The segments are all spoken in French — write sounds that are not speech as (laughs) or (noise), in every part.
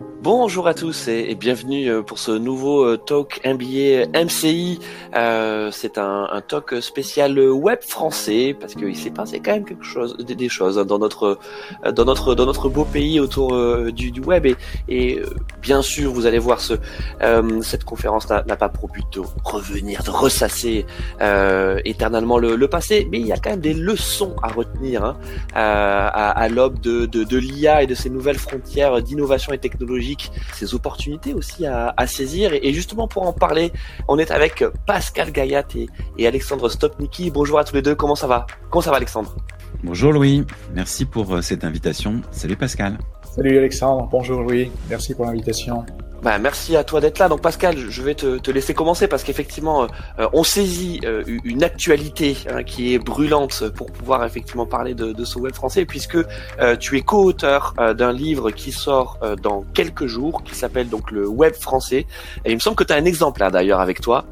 Bonjour à tous et, bienvenue euh, pour ce nouveau euh, talk MBA MCI. Euh, c'est un, talk spécial web français parce qu'il s'est passé quand même quelque chose, des, choses hein, dans notre dans notre dans notre beau pays autour du, web et, bien sûr vous allez voir ce cette conférence n'a pas pour but de revenir, de ressasser éternellement le, passé, mais il y a quand même des leçons à retenir hein, à, l'aube de, de, de l'IA et de ces nouvelles frontières d'innovation et technologie ces opportunités aussi à, saisir. Et, justement pour en parler, on est avec Pascal Gayat et, Alexandre Stopniki. Bonjour à tous les deux, comment ça va? Comment ça va Alexandre? Bonjour Louis, merci pour euh, cette invitation. Salut Pascal. Salut Alexandre, bonjour Louis, merci pour l'invitation. Bah, merci à toi d'être là. Donc Pascal, je vais te, te laisser commencer parce qu'effectivement, euh, on saisit euh, une actualité hein, qui est brûlante pour pouvoir effectivement parler de, de ce web français, puisque euh, tu es co-auteur d'un livre qui sort dans quelques jours, qui s'appelle donc le web français. Et il me semble que tu as un exemplaire d'ailleurs avec toi.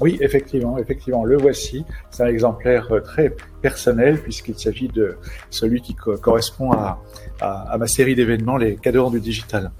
Oui, effectivement, effectivement, le voici. C'est un exemplaire très personnel puisqu'il s'agit de celui qui correspond à, à, à ma série d'événements, les cadres du digital.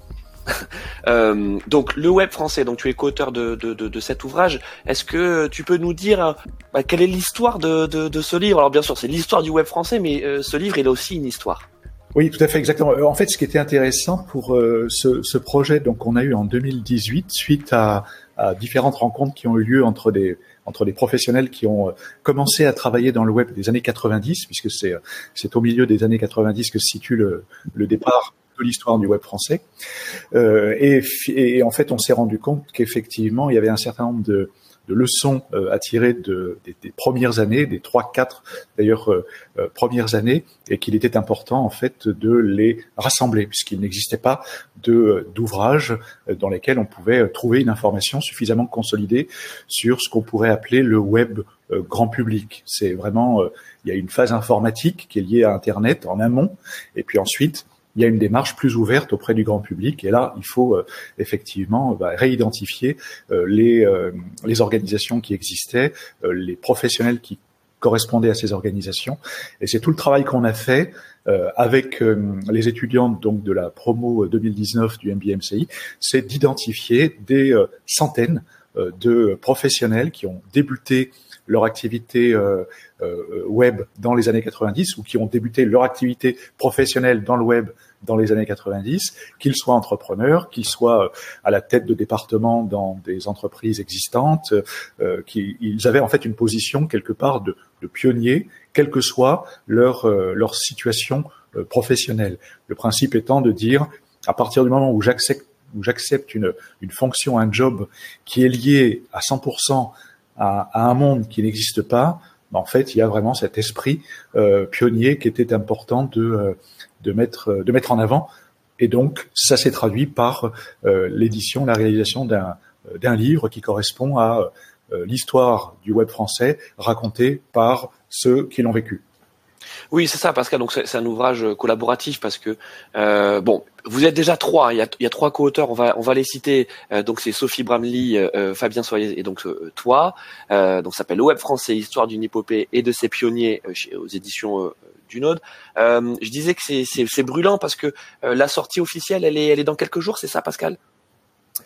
(laughs) Euh, donc le web français, donc tu es co-auteur de, de, de, cet ouvrage. Est-ce que tu peux nous dire euh, bah, quelle est l'histoire de, de, ce livre? Alors bien sûr, c'est l'histoire du web français, mais euh, ce livre, il a aussi une histoire. Oui, tout à fait, exactement. En fait, ce qui était intéressant pour ce, ce, projet, donc on a eu en 2018, suite à, à, différentes rencontres qui ont eu lieu entre des entre des professionnels qui ont commencé à travailler dans le web des années 90, puisque c'est c'est au milieu des années 90 que se situe le, le départ l'histoire du web français. Euh, et, en fait, on s'est rendu compte qu'effectivement, il y avait un certain nombre de, leçons euh, à tirer de, des, premières années, des trois, quatre d'ailleurs euh, premières années, et qu'il était important en fait de les rassembler, puisqu'il n'existait pas de d'ouvrages dans lesquels on pouvait trouver une information suffisamment consolidée sur ce qu'on pourrait appeler le web grand public. C'est vraiment, il y a une phase informatique qui est liée à Internet en amont, et puis ensuite il y a une démarche plus ouverte auprès du grand public. Et là, il faut euh, effectivement bah, réidentifier euh, les, euh, organisations qui existaient, les professionnels qui correspondaient à ces organisations. Et c'est tout le travail qu'on a fait avec les étudiants donc de la promo 2019 du MBMCI, c'est d'identifier des centaines de professionnels qui ont débuté leur activité web dans les années 90 ou qui ont débuté leur activité professionnelle dans le web dans les années 90, qu'ils soient entrepreneurs, qu'ils soient euh, à la tête de départements dans des entreprises existantes, euh, qu'ils avaient en fait une position quelque part de, de pionnier, quelle que soit leur, euh, leur situation euh, professionnelle. Le principe étant de dire, à partir du moment où j'accepte où j'accepte une, une fonction, un job qui est lié à 100% à, à un monde qui n'existe pas, ben, en fait, il y a vraiment cet esprit euh, pionnier qui était important de, de mettre, de mettre en avant. Et donc, ça s'est traduit par euh, l'édition, la réalisation d'un, d'un livre qui correspond à euh, l'histoire du web français racontée par ceux qui l'ont vécu. Oui, c'est ça, Pascal. Donc c'est un ouvrage collaboratif parce que euh, bon, vous êtes déjà trois. Hein. Il y a, il y a trois co-auteurs. On va on va les citer. Euh, donc c'est Sophie Bramley, euh, Fabien Soyer et donc toi. donc ça s'appelle Le Web français, histoire d'une épopée et de ses pionniers aux éditions du Node. je disais que c'est brûlant parce que la sortie officielle, elle est elle est dans quelques jours. C'est ça, Pascal?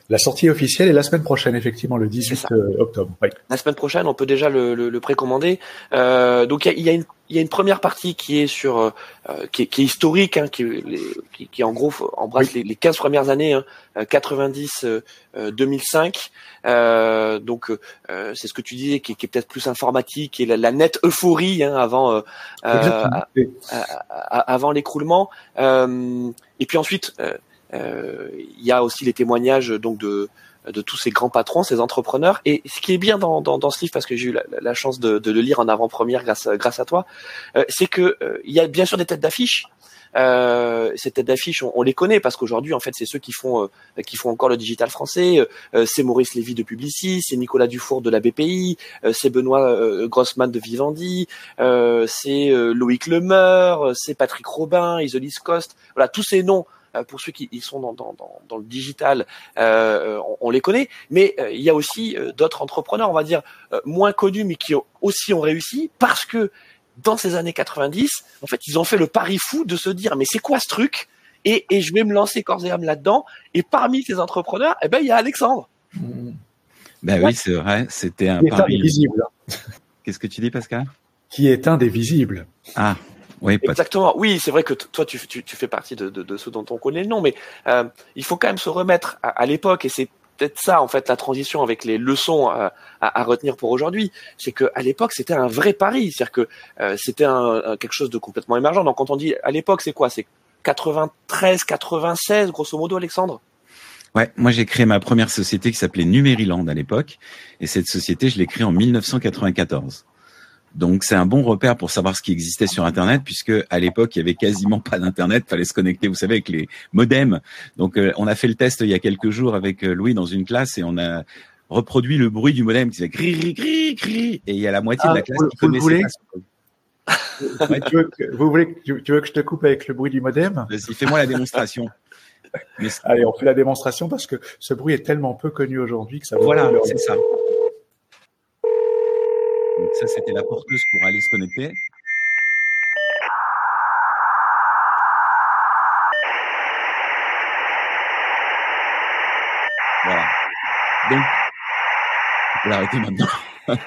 La sortie officielle est la semaine prochaine, effectivement, le 18 euh, octobre. La semaine prochaine, on peut déjà le, le, précommander. Euh, donc il y a, y a, une première partie qui est sur euh, qui, est, historique, hein, qui, qui, en gros embrasse les, les 15 premières années, hein, 90 2005. donc c'est ce que tu disais, qui, est peut-être plus informatique et la, nette euphorie hein, avant avant l'écroulement. et puis ensuite euh, il y a aussi les témoignages donc de de tous ces grands patrons, ces entrepreneurs. Et ce qui est bien dans, dans, dans ce livre, parce que j'ai eu la, chance de, de, le lire en avant-première grâce, grâce à toi, euh, c'est que euh, il y a bien sûr des têtes d'affiche. Euh, ces têtes d'affiche, on, les connaît parce qu'aujourd'hui, en fait, c'est ceux qui font qui font encore le digital français. c'est Maurice Lévy de Publicis, c'est Nicolas Dufour de la BPI, c'est Benoît Grossman de Vivendi, c'est Loïc Lemeur, c'est Patrick Robin, Isolis Coste. Voilà, tous ces noms euh, pour ceux qui sont dans, dans, dans, le digital, euh, on, les connaît, mais euh, il y a aussi d'autres entrepreneurs, on va dire, moins connus, mais qui aussi ont réussi parce que dans ces années 90, en fait, ils ont fait le pari fou de se dire, mais c'est quoi ce truc? Et, et je vais me lancer corps et âme là-dedans. Et parmi ces entrepreneurs, eh ben, il y a Alexandre. Ben oui, c'est vrai, c'était un pari. visible. Qu'est-ce que tu dis, Pascal? Qui est un des visibles. Ah, oui, exactement. Oui, c'est vrai que toi, tu, tu, tu, fais partie de, de, de, ceux dont on connaît le nom, mais euh, il faut quand même se remettre à, à l'époque, et c'est peut-être ça en fait la transition avec les leçons à, à, à retenir pour aujourd'hui, c'est que à l'époque c'était un vrai pari, c'est-à-dire que euh, c'était un, quelque chose de complètement émergent. Donc quand on dit à l'époque, c'est quoi? C'est 93, 96, grosso modo, Alexandre? Ouais, moi j'ai créé ma première société qui s'appelait Numériland à l'époque, et cette société je l'ai créée en 1994. Donc c'est un bon repère pour savoir ce qui existait sur Internet, puisque à l'époque il y avait quasiment pas d'Internet, fallait se connecter, vous savez, avec les modems. Donc euh, on a fait le test il y a quelques jours avec euh, Louis dans une classe et on a reproduit le bruit du modem qui faisait gri gri gri, et il y a la moitié de la ah, classe qui connaissait pas. (laughs) tu, veux que, vous voulez, tu, veux que je te coupe avec le bruit du modem? Vas-y, fais-moi la démonstration. (laughs) Allez, on fait la démonstration parce que ce bruit est tellement peu connu aujourd'hui que ça. Voilà, c'est ça. Donc ça, c'était la porteuse pour aller se connecter. Voilà. Donc, on peut l'arrêter maintenant. (laughs)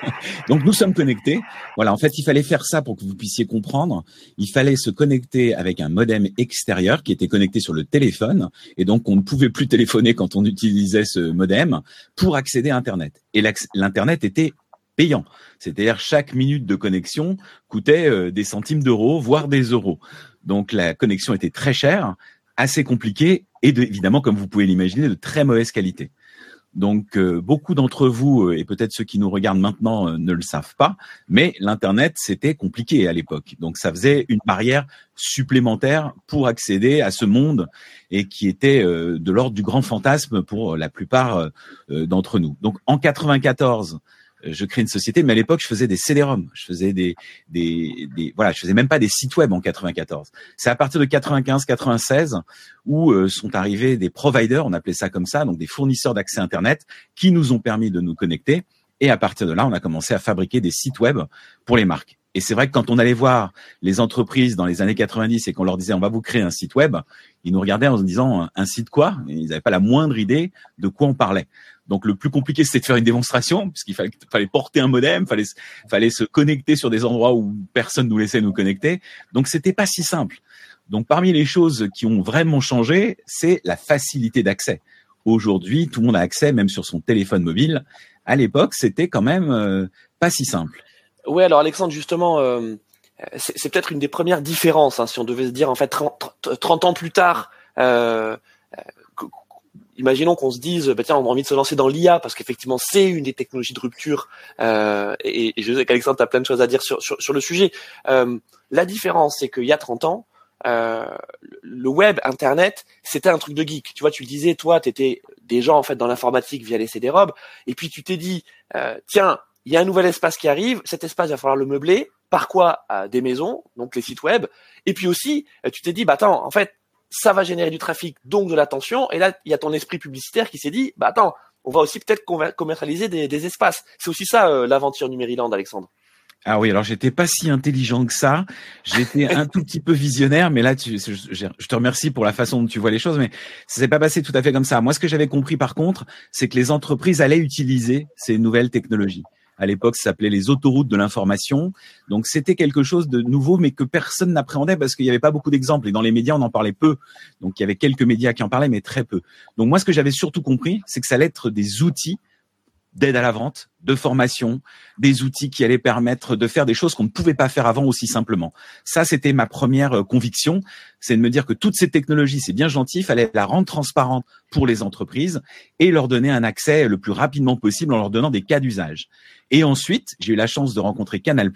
Donc nous sommes connectés. Voilà, en fait, il fallait faire ça pour que vous puissiez comprendre. Il fallait se connecter avec un modem extérieur qui était connecté sur le téléphone et donc on ne pouvait plus téléphoner quand on utilisait ce modem pour accéder à Internet. Et l'Internet était payant. C'est-à-dire chaque minute de connexion coûtait euh, des centimes d'euros, voire des euros. Donc la connexion était très chère, assez compliquée et évidemment, comme vous pouvez l'imaginer, de très mauvaise qualité. Donc euh, beaucoup d'entre vous, euh, et peut-être ceux qui nous regardent maintenant, ne le savent pas, mais l'Internet, c'était compliqué à l'époque. Donc ça faisait une barrière supplémentaire pour accéder à ce monde et qui était de l'ordre du grand fantasme pour la plupart d'entre nous. Donc en 94, je crée une société, mais à l'époque, je faisais des CD-ROM, je faisais des, des, des, voilà, je faisais même pas des sites web en 94. C'est à partir de 95, 96 où euh, sont arrivés des providers, on appelait ça comme ça, donc des fournisseurs d'accès Internet, qui nous ont permis de nous connecter. Et à partir de là, on a commencé à fabriquer des sites web pour les marques. Et c'est vrai que quand on allait voir les entreprises dans les années 90 et qu'on leur disait on va vous créer un site web, ils nous regardaient en se disant un site quoi? Ils n'avaient pas la moindre idée de quoi on parlait. Donc le plus compliqué c'était de faire une démonstration puisqu'il fallait, porter un modem, fallait fallait se connecter sur des endroits où personne nous laissait nous connecter. Donc c'était pas si simple. Donc parmi les choses qui ont vraiment changé, c'est la facilité d'accès. Aujourd'hui, tout le monde a accès même sur son téléphone mobile. À l'époque, c'était quand même euh, pas si simple. Oui, alors Alexandre, justement, euh, c'est peut-être une des premières différences, hein, si on devait se dire en fait 30, 30 ans plus tard, euh, imaginons qu'on se dise, bah, tiens, on a envie de se lancer dans l'IA parce qu'effectivement c'est une des technologies de rupture. Euh, et, je sais qu'Alexandre a plein de choses à dire sur, sur, sur le sujet. Euh, la différence, c'est qu'il y a 30 ans, euh, le web, Internet, c'était un truc de geek. Tu vois, tu disais, toi, tu étais déjà en fait dans l'informatique via les CD-ROM, et puis tu t'es dit, euh, tiens, il y a un nouvel espace qui arrive, cet espace, il va falloir le meubler. Par quoi Des maisons, donc les sites web. Et puis aussi, tu t'es dit, bah attends, en fait, ça va générer du trafic, donc de l'attention. Et là, il y a ton esprit publicitaire qui s'est dit, bah attends, on va aussi peut-être commercialiser des, espaces. C'est aussi ça euh, l'aventure Numériland, Alexandre. Ah oui, alors j'étais pas si intelligent que ça. J'étais un tout petit peu visionnaire, mais là, je, je, te remercie pour la façon dont tu vois les choses, mais ça s'est pas passé tout à fait comme ça. Moi, ce que j'avais compris, par contre, c'est que les entreprises allaient utiliser ces nouvelles technologies. À l'époque, ça s'appelait les autoroutes de l'information. Donc, c'était quelque chose de nouveau, mais que personne n'appréhendait parce qu'il n'y avait pas beaucoup d'exemples. Et dans les médias, on en parlait peu. Donc, il y avait quelques médias qui en parlaient, mais très peu. Donc, moi, ce que j'avais surtout compris, c'est que ça allait être des outils d'aide à la vente, de formation, des outils qui allaient permettre de faire des choses qu'on ne pouvait pas faire avant aussi simplement. Ça, c'était ma première euh, conviction, c'est de me dire que toutes ces technologies, c'est bien gentil, il fallait la rendre transparente pour les entreprises et leur donner un accès le plus rapidement possible en leur donnant des cas d'usage. Et ensuite, j'ai eu la chance de rencontrer Canal+,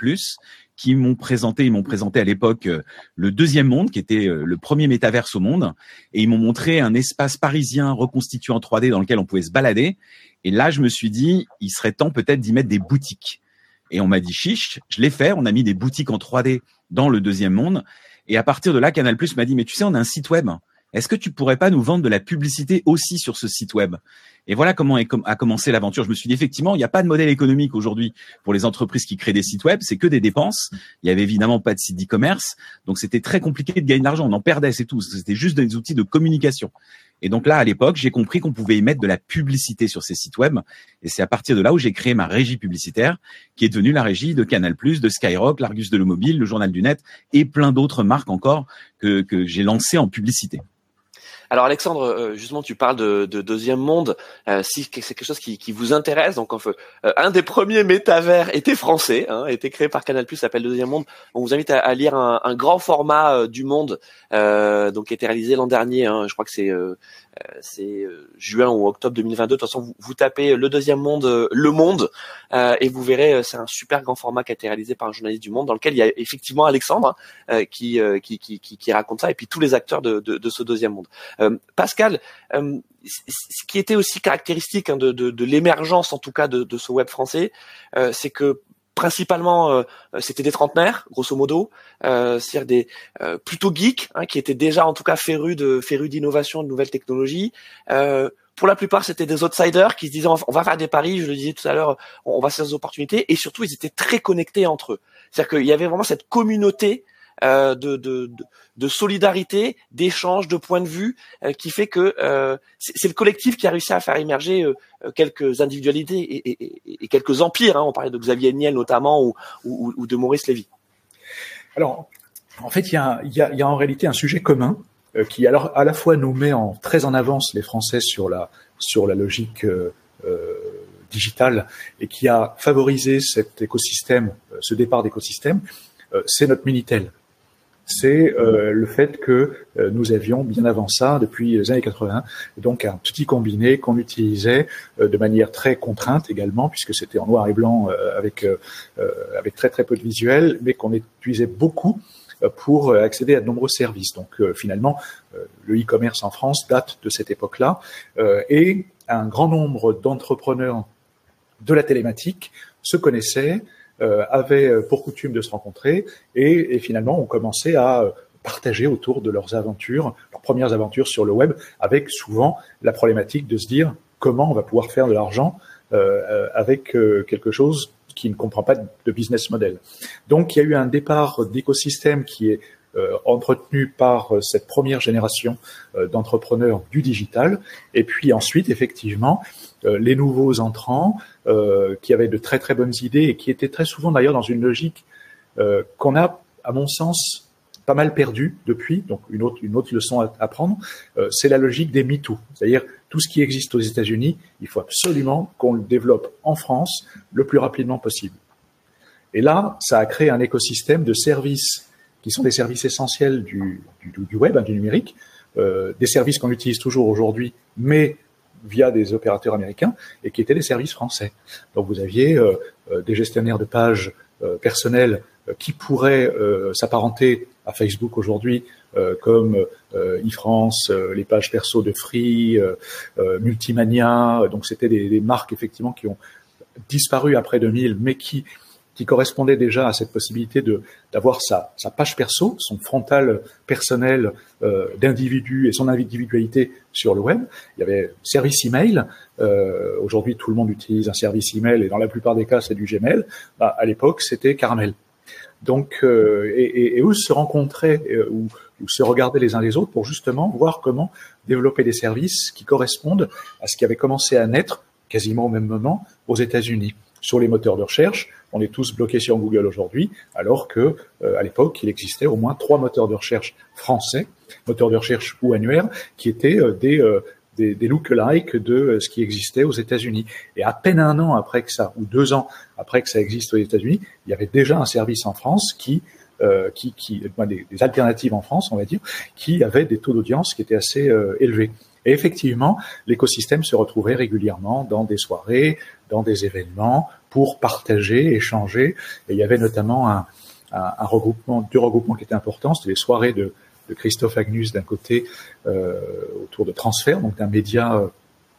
qui m'ont présenté, ils m'ont présenté à l'époque euh, le deuxième monde, qui était euh, le premier métaverse au monde, et ils m'ont montré un espace parisien reconstitué en 3D dans lequel on pouvait se balader. Et là, je me suis dit, il serait temps peut-être d'y mettre des boutiques. Et on m'a dit chiche, je l'ai fait, on a mis des boutiques en 3D dans le deuxième monde. Et à partir de là, Canal Plus m'a dit, mais tu sais, on a un site web. Est-ce que tu pourrais pas nous vendre de la publicité aussi sur ce site web? Et voilà comment a commencé l'aventure. Je me suis dit effectivement, il n'y a pas de modèle économique aujourd'hui pour les entreprises qui créent des sites web, c'est que des dépenses. Il y avait évidemment pas de site d'e-commerce, donc c'était très compliqué de gagner de l'argent. On en perdait, c'est tout. C'était juste des outils de communication. Et donc là, à l'époque, j'ai compris qu'on pouvait y mettre de la publicité sur ces sites web. Et c'est à partir de là où j'ai créé ma régie publicitaire, qui est devenue la régie de Canal+, de Skyrock, l'Argus de l'Automobile, le Journal du Net et plein d'autres marques encore que j'ai lancées en publicité. Alors Alexandre, euh, justement, tu parles de, deuxième monde. Euh, si c'est quelque chose qui, vous intéresse, donc euh, un des premiers métavers était français, hein, était créé par Canal+, s'appelle Deuxième Monde. On vous invite à, lire un, grand format du Monde, donc qui a été réalisé l'an dernier. Hein, je crois que c'est c'est juin ou octobre 2022. De toute façon, vous, vous tapez le Deuxième Monde, Le Monde, et vous verrez, c'est un super grand format qui a été réalisé par un journaliste du Monde, dans lequel il y a effectivement Alexandre qui, qui, qui, qui, raconte ça, et puis tous les acteurs de, de, de ce Deuxième Monde. Euh, Pascal, euh, ce qui était aussi caractéristique hein, de, l'émergence, en tout cas, de, ce web français, euh, c'est que principalement c'était des trentenaires grosso modo c'est-à-dire des plutôt geeks hein, qui étaient déjà en tout cas férus de férus d'innovation de nouvelles technologies. Pour la plupart c'était des outsiders qui se disaient on va faire des paris je le disais tout à l'heure on va faire des opportunités et surtout ils étaient très connectés entre eux. C'est-à-dire qu'il y avait vraiment cette communauté de, de, solidarité, d'échange, de points de vue, euh, qui fait que euh, c'est le collectif qui a réussi à faire émerger quelques individualités et, quelques empires. Hein. On parlait de Xavier Niel notamment ou, de Maurice Lévy. Alors, en fait, il y a, en réalité un sujet commun qui alors à la fois nous met très en avance les Français sur la sur la logique euh, digitale et qui a favorisé cet écosystème, ce départ d'écosystème, c'est notre Minitel c'est euh, le fait que euh, nous avions bien avant ça, depuis les années 80, donc un petit combiné qu'on utilisait euh, de manière très contrainte également, puisque c'était en noir et blanc avec avec très très peu de visuel, mais qu'on utilisait beaucoup pour accéder à de nombreux services. Donc finalement, le e-commerce en France date de cette époque-là, et un grand nombre d'entrepreneurs de la télématique se connaissaient, avaient euh, pour coutume de se rencontrer et, et, finalement ont commencé à euh, partager autour de leurs aventures, leurs premières aventures sur le web, avec souvent la problématique de se dire comment on va pouvoir faire de l'argent euh, avec quelque chose qui ne comprend pas de business model. Donc il y a eu un départ d'écosystème qui est euh, entretenu par cette première génération d'entrepreneurs du digital, et puis ensuite effectivement euh, les nouveaux entrants euh, qui avaient de très très bonnes idées et qui étaient très souvent d'ailleurs dans une logique euh, qu'on a, à mon sens, pas mal perdu depuis. Donc une autre une autre leçon à, prendre, c'est la logique des MeToo, c'est-à-dire tout ce qui existe aux États-Unis, il faut absolument qu'on le développe en France le plus rapidement possible. Et là, ça a créé un écosystème de services qui sont des services essentiels du, du, du web, hein, du numérique, euh, des services qu'on utilise toujours aujourd'hui, mais via des opérateurs américains et qui étaient des services français. Donc vous aviez euh, euh, des gestionnaires de pages euh, personnelles qui pourraient s'apparenter à Facebook aujourd'hui, comme e-France, les pages perso de Free, Multimania. Donc c'était des, des, marques effectivement qui ont disparu après 2000, mais qui qui correspondait déjà à cette possibilité d'avoir sa, sa page perso, son frontal personnel euh, d'individu et son individualité sur le web. Il y avait service email. Euh, Aujourd'hui, tout le monde utilise un service email et dans la plupart des cas, c'est du Gmail. Bah, à l'époque, c'était Caramel. Donc, euh, et, et, se rencontraient, ou se regardaient les uns les autres pour justement voir comment développer des services qui correspondent à ce qui avait commencé à naître quasiment au même moment aux États-Unis sur les moteurs de recherche. On est tous bloqués sur Google aujourd'hui, alors que euh, à l'époque, il existait au moins trois moteurs de recherche français, moteurs de recherche ou annuaires, qui étaient euh, des, euh, des, des look-alike de ce qui existait aux États-Unis. Et à peine un an après que ça, ou deux ans après que ça existe aux États-Unis, il y avait déjà un service en France qui qui, qui des, des, alternatives en France, on va dire, qui avaient des taux d'audience qui étaient assez élevés. Et effectivement, l'écosystème se retrouvait régulièrement dans des soirées, dans des événements pour partager, échanger. Et il y avait notamment un, un, un regroupement, deux regroupements qui étaient importants. C'était les soirées de, de Christophe Agnus d'un côté euh, autour de transfert, donc d'un média, euh,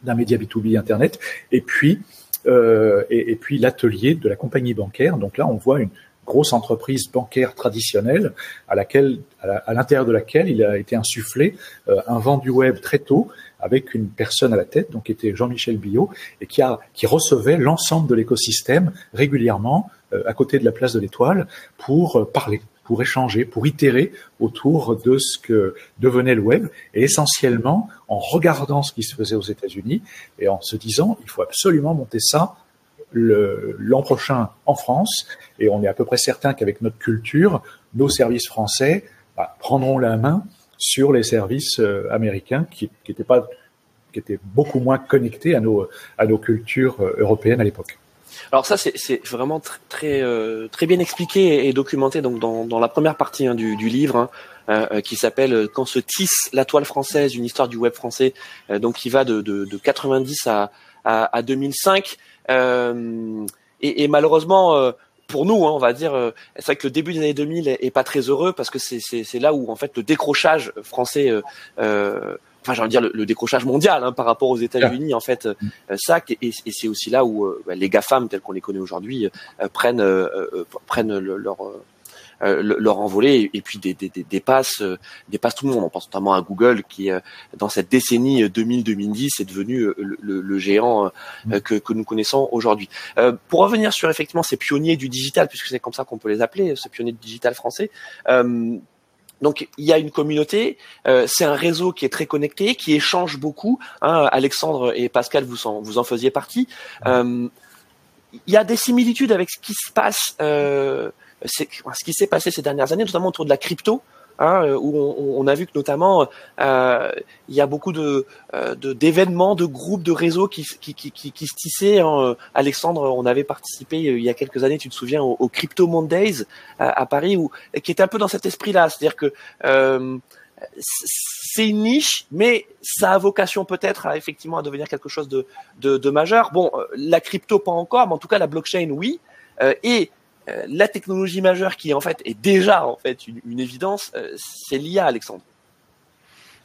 d'un média B2B Internet, et puis euh, et, et, puis l'atelier de la compagnie bancaire. Donc là, on voit une grosse entreprise bancaire traditionnelle à laquelle, à l'intérieur de laquelle il a été insufflé un vent du web très tôt avec une personne à la tête, donc qui était Jean-Michel Billot, et qui, a, qui recevait l'ensemble de l'écosystème régulièrement à côté de la place de l'Étoile pour parler pour échanger, pour itérer autour de ce que devenait le web, et essentiellement en regardant ce qui se faisait aux États-Unis et en se disant il faut absolument monter ça l'an prochain en France, et on est à peu près certain qu'avec notre culture, nos services français bah, prendront la main sur les services euh, américains qui, qui étaient pas qui étaient beaucoup moins connectés à nos à nos cultures euh, européennes à l'époque. Alors ça, c'est vraiment très très, euh, très bien expliqué et documenté donc dans, dans la première partie hein, du, du, livre hein, euh, euh, qui s'appelle Quand se tisse la toile française, une histoire du web français, donc qui va de, de, de 90 à, à, à 2005. Et, et, malheureusement pour nous, hein, on va dire, c'est vrai que le début des années 2000 est, est pas très heureux parce que c'est là où en fait le décrochage français euh, enfin j'ai envie de dire le, décrochage mondial hein, par rapport aux États-Unis en fait euh, ça et, et c'est aussi là où euh, bah, les GAFAM tels qu'on les connaît aujourd'hui euh, prennent prennent leur leur envolée et puis des, des, des, dépassent dépassent tout le monde. On pense notamment à Google qui dans cette décennie 2000-2010 est devenu le, le, géant que, que nous connaissons aujourd'hui. pour revenir sur effectivement ces pionniers du digital, puisque c'est comme ça qu'on peut les appeler, ces pionniers du digital français. Donc il y a une communauté, euh, c'est un réseau qui est très connecté, qui échange beaucoup. Hein, Alexandre et Pascal, vous en, vous en faisiez partie. Euh, il y a des similitudes avec ce qui se passe, euh, ce qui s'est passé ces dernières années, notamment autour de la crypto. Hein, euh, où on, a vu que notamment euh, il y a beaucoup de euh, d'événements, de, groupes, de réseaux qui, qui, qui, qui se tissaient. Hein. Alexandre, on avait participé il y a quelques années, tu te souviens, au, Crypto Mondays à, Paris, où, qui était un peu dans cet esprit-là, c'est-à-dire que c'est une niche, mais ça a vocation peut-être à effectivement à devenir quelque chose de, de, de majeur. Bon, la crypto pas encore, mais en tout cas la blockchain oui. et euh, la technologie majeure qui en fait est déjà en fait une, évidence, euh, c'est l'IA, Alexandre.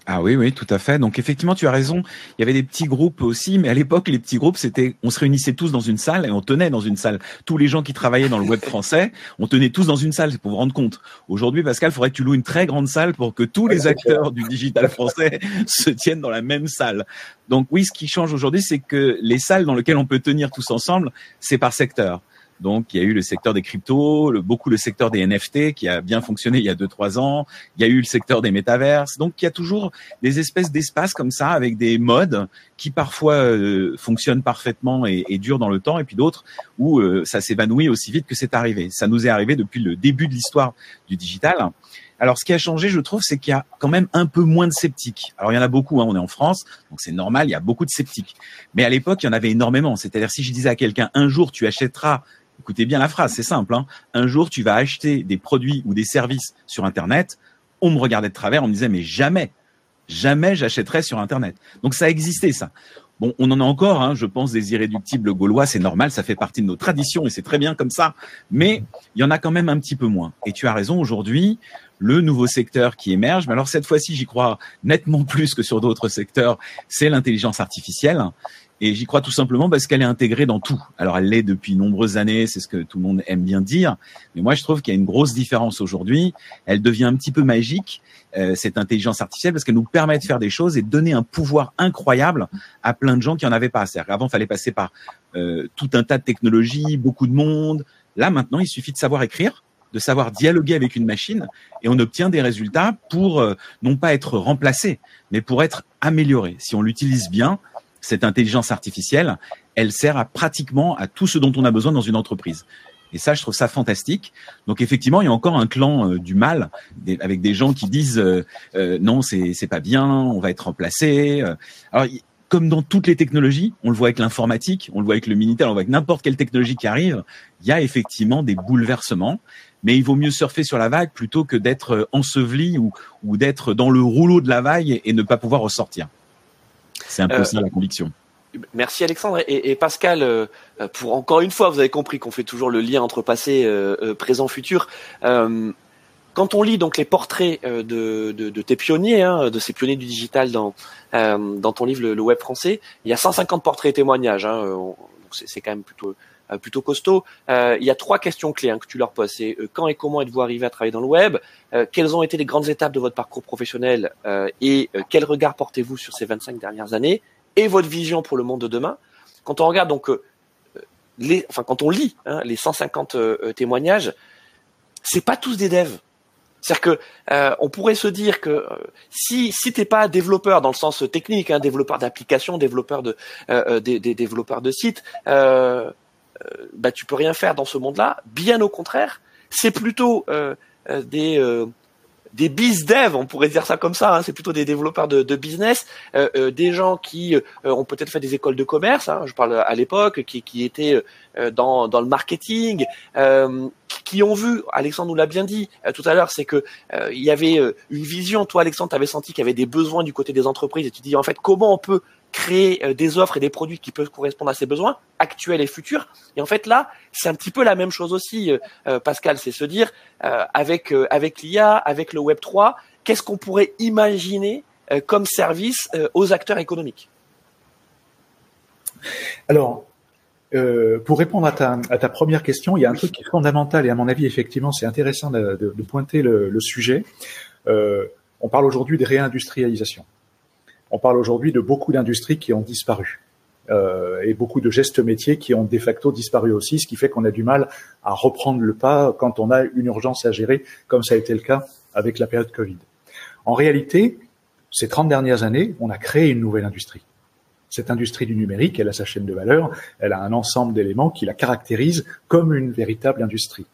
Ah oui, oui, tout à fait. Donc effectivement, tu as raison. Il y avait des petits groupes aussi, mais à l'époque, les petits groupes, c'était, on se réunissait tous dans une salle et on tenait dans une salle. Tous les gens qui travaillaient dans le web français, (laughs) on tenait tous dans une salle, c'est pour vous rendre compte. Aujourd'hui, Pascal, il faudrait que tu loues une très grande salle pour que tous les acteurs du digital français (laughs) se tiennent dans la même salle. Donc oui, ce qui change aujourd'hui, c'est que les salles dans lesquelles on peut tenir tous ensemble, c'est par secteur. Donc, il y a eu le secteur des cryptos, beaucoup le secteur des NFT qui a bien fonctionné il y a deux trois ans. Il y a eu le secteur des métaverses. Donc, il y a toujours des espèces d'espaces comme ça avec des modes qui parfois euh, fonctionnent parfaitement et, et, durent dans le temps, et puis d'autres où euh, ça s'évanouit aussi vite que c'est arrivé. Ça nous est arrivé depuis le début de l'histoire du digital. Alors, ce qui a changé, je trouve, c'est qu'il y a quand même un peu moins de sceptiques. Alors, il y en a beaucoup. Hein, on est en France, donc c'est normal. Il y a beaucoup de sceptiques. Mais à l'époque, il y en avait énormément. C'est-à-dire, si je disais à quelqu'un un jour, tu achèteras Écoutez bien la phrase, c'est simple. Hein. Un jour, tu vas acheter des produits ou des services sur Internet. On me regardait de travers, on me disait mais jamais, jamais j'achèterais sur Internet. Donc ça existait ça. Bon, on en a encore, hein, je pense, des irréductibles gaulois, c'est normal, ça fait partie de nos traditions et c'est très bien comme ça. Mais il y en a quand même un petit peu moins. Et tu as raison, aujourd'hui, le nouveau secteur qui émerge, mais alors cette fois-ci, j'y crois nettement plus que sur d'autres secteurs, c'est l'intelligence artificielle. Et j'y crois tout simplement parce qu'elle est intégrée dans tout. Alors elle l'est depuis nombreuses années, c'est ce que tout le monde aime bien dire. Mais moi je trouve qu'il y a une grosse différence aujourd'hui. Elle devient un petit peu magique, euh, cette intelligence artificielle, parce qu'elle nous permet de faire des choses et de donner un pouvoir incroyable à plein de gens qui en avaient pas. C'est-à-dire avant, il fallait passer par euh, tout un tas de technologies, beaucoup de monde. Là maintenant, il suffit de savoir écrire de savoir dialoguer avec une machine et on obtient des résultats pour euh, non pas être remplacé, mais pour être amélioré. Si on l'utilise bien, cette intelligence artificielle, elle sert à pratiquement à tout ce dont on a besoin dans une entreprise. Et ça, je trouve ça fantastique. Donc effectivement, il y a encore un clan euh, du mal avec des gens qui disent euh, euh, non, c'est c'est pas bien, on va être remplacé. Alors comme dans toutes les technologies, on le voit avec l'informatique, on le voit avec le militaire, on le voit avec n'importe quelle technologie qui arrive, il y a effectivement des bouleversements. Mais il vaut mieux surfer sur la vague plutôt que d'être enseveli ou, ou d'être dans le rouleau de la vague et ne pas pouvoir ressortir. C'est un peu euh, ça la conviction. Merci Alexandre et, Pascal. Euh, pour encore une fois, vous avez compris qu'on fait toujours le lien entre passé, euh, présent, futur. quand on lit donc les portraits de, tes pionniers, hein, de ces pionniers du digital dans dans ton livre le, Web français, il y a 150 portraits et témoignages. Hein, c'est quand même plutôt plutôt costaud. il y a trois questions clés hein, que tu leur poses. C'est quand et comment êtes-vous arrivé à travailler dans le web Quelles ont été les grandes étapes de votre parcours professionnel et quel regard portez-vous sur ces 25 dernières années et votre vision pour le monde de demain Quand on regarde donc les, enfin quand on lit hein, les 150 témoignages, c'est pas tous des devs. C'est-à-dire que euh, on pourrait se dire que euh, si si t'es pas développeur dans le sens technique, hein, développeur d'applications, développeur de euh, des, développeurs de sites, bah tu peux rien faire dans ce monde-là. Bien au contraire, c'est plutôt des des biz dev, on pourrait dire ça comme ça. Hein, c'est plutôt des développeurs de, business, euh, euh, des gens qui euh, ont peut-être fait des écoles de commerce. Hein, je parle à l'époque, qui, qui étaient dans, dans le marketing, qui ont vu. Alexandre nous l'a bien dit tout à l'heure, c'est que il y avait une vision. Toi, Alexandre, tu avais senti qu'il y avait des besoins du côté des entreprises, et tu dis en fait comment on peut créer euh, des offres et des produits qui peuvent correspondre à ses besoins actuels et futurs. Et en fait là, c'est un petit peu la même chose aussi, euh, euh, Pascal, c'est se dire avec avec l'IA, avec le Web 3, qu'est-ce qu'on pourrait imaginer comme service aux acteurs économiques? Alors, pour répondre à ta, première question, il y a un truc qui est fondamental et à mon avis, effectivement, c'est intéressant de, pointer le, le sujet. on parle aujourd'hui de réindustrialisation. On parle aujourd'hui de beaucoup d'industries qui ont disparu. Euh, et beaucoup de gestes métiers qui ont de facto disparu aussi, ce qui fait qu'on a du mal à reprendre le pas quand on a une urgence à gérer, comme ça a été le cas avec la période Covid. En réalité, ces 30 dernières années, on a créé une nouvelle industrie. Cette industrie du numérique, elle a sa chaîne de valeur, elle a un ensemble d'éléments qui la caractérisent comme une véritable industrie.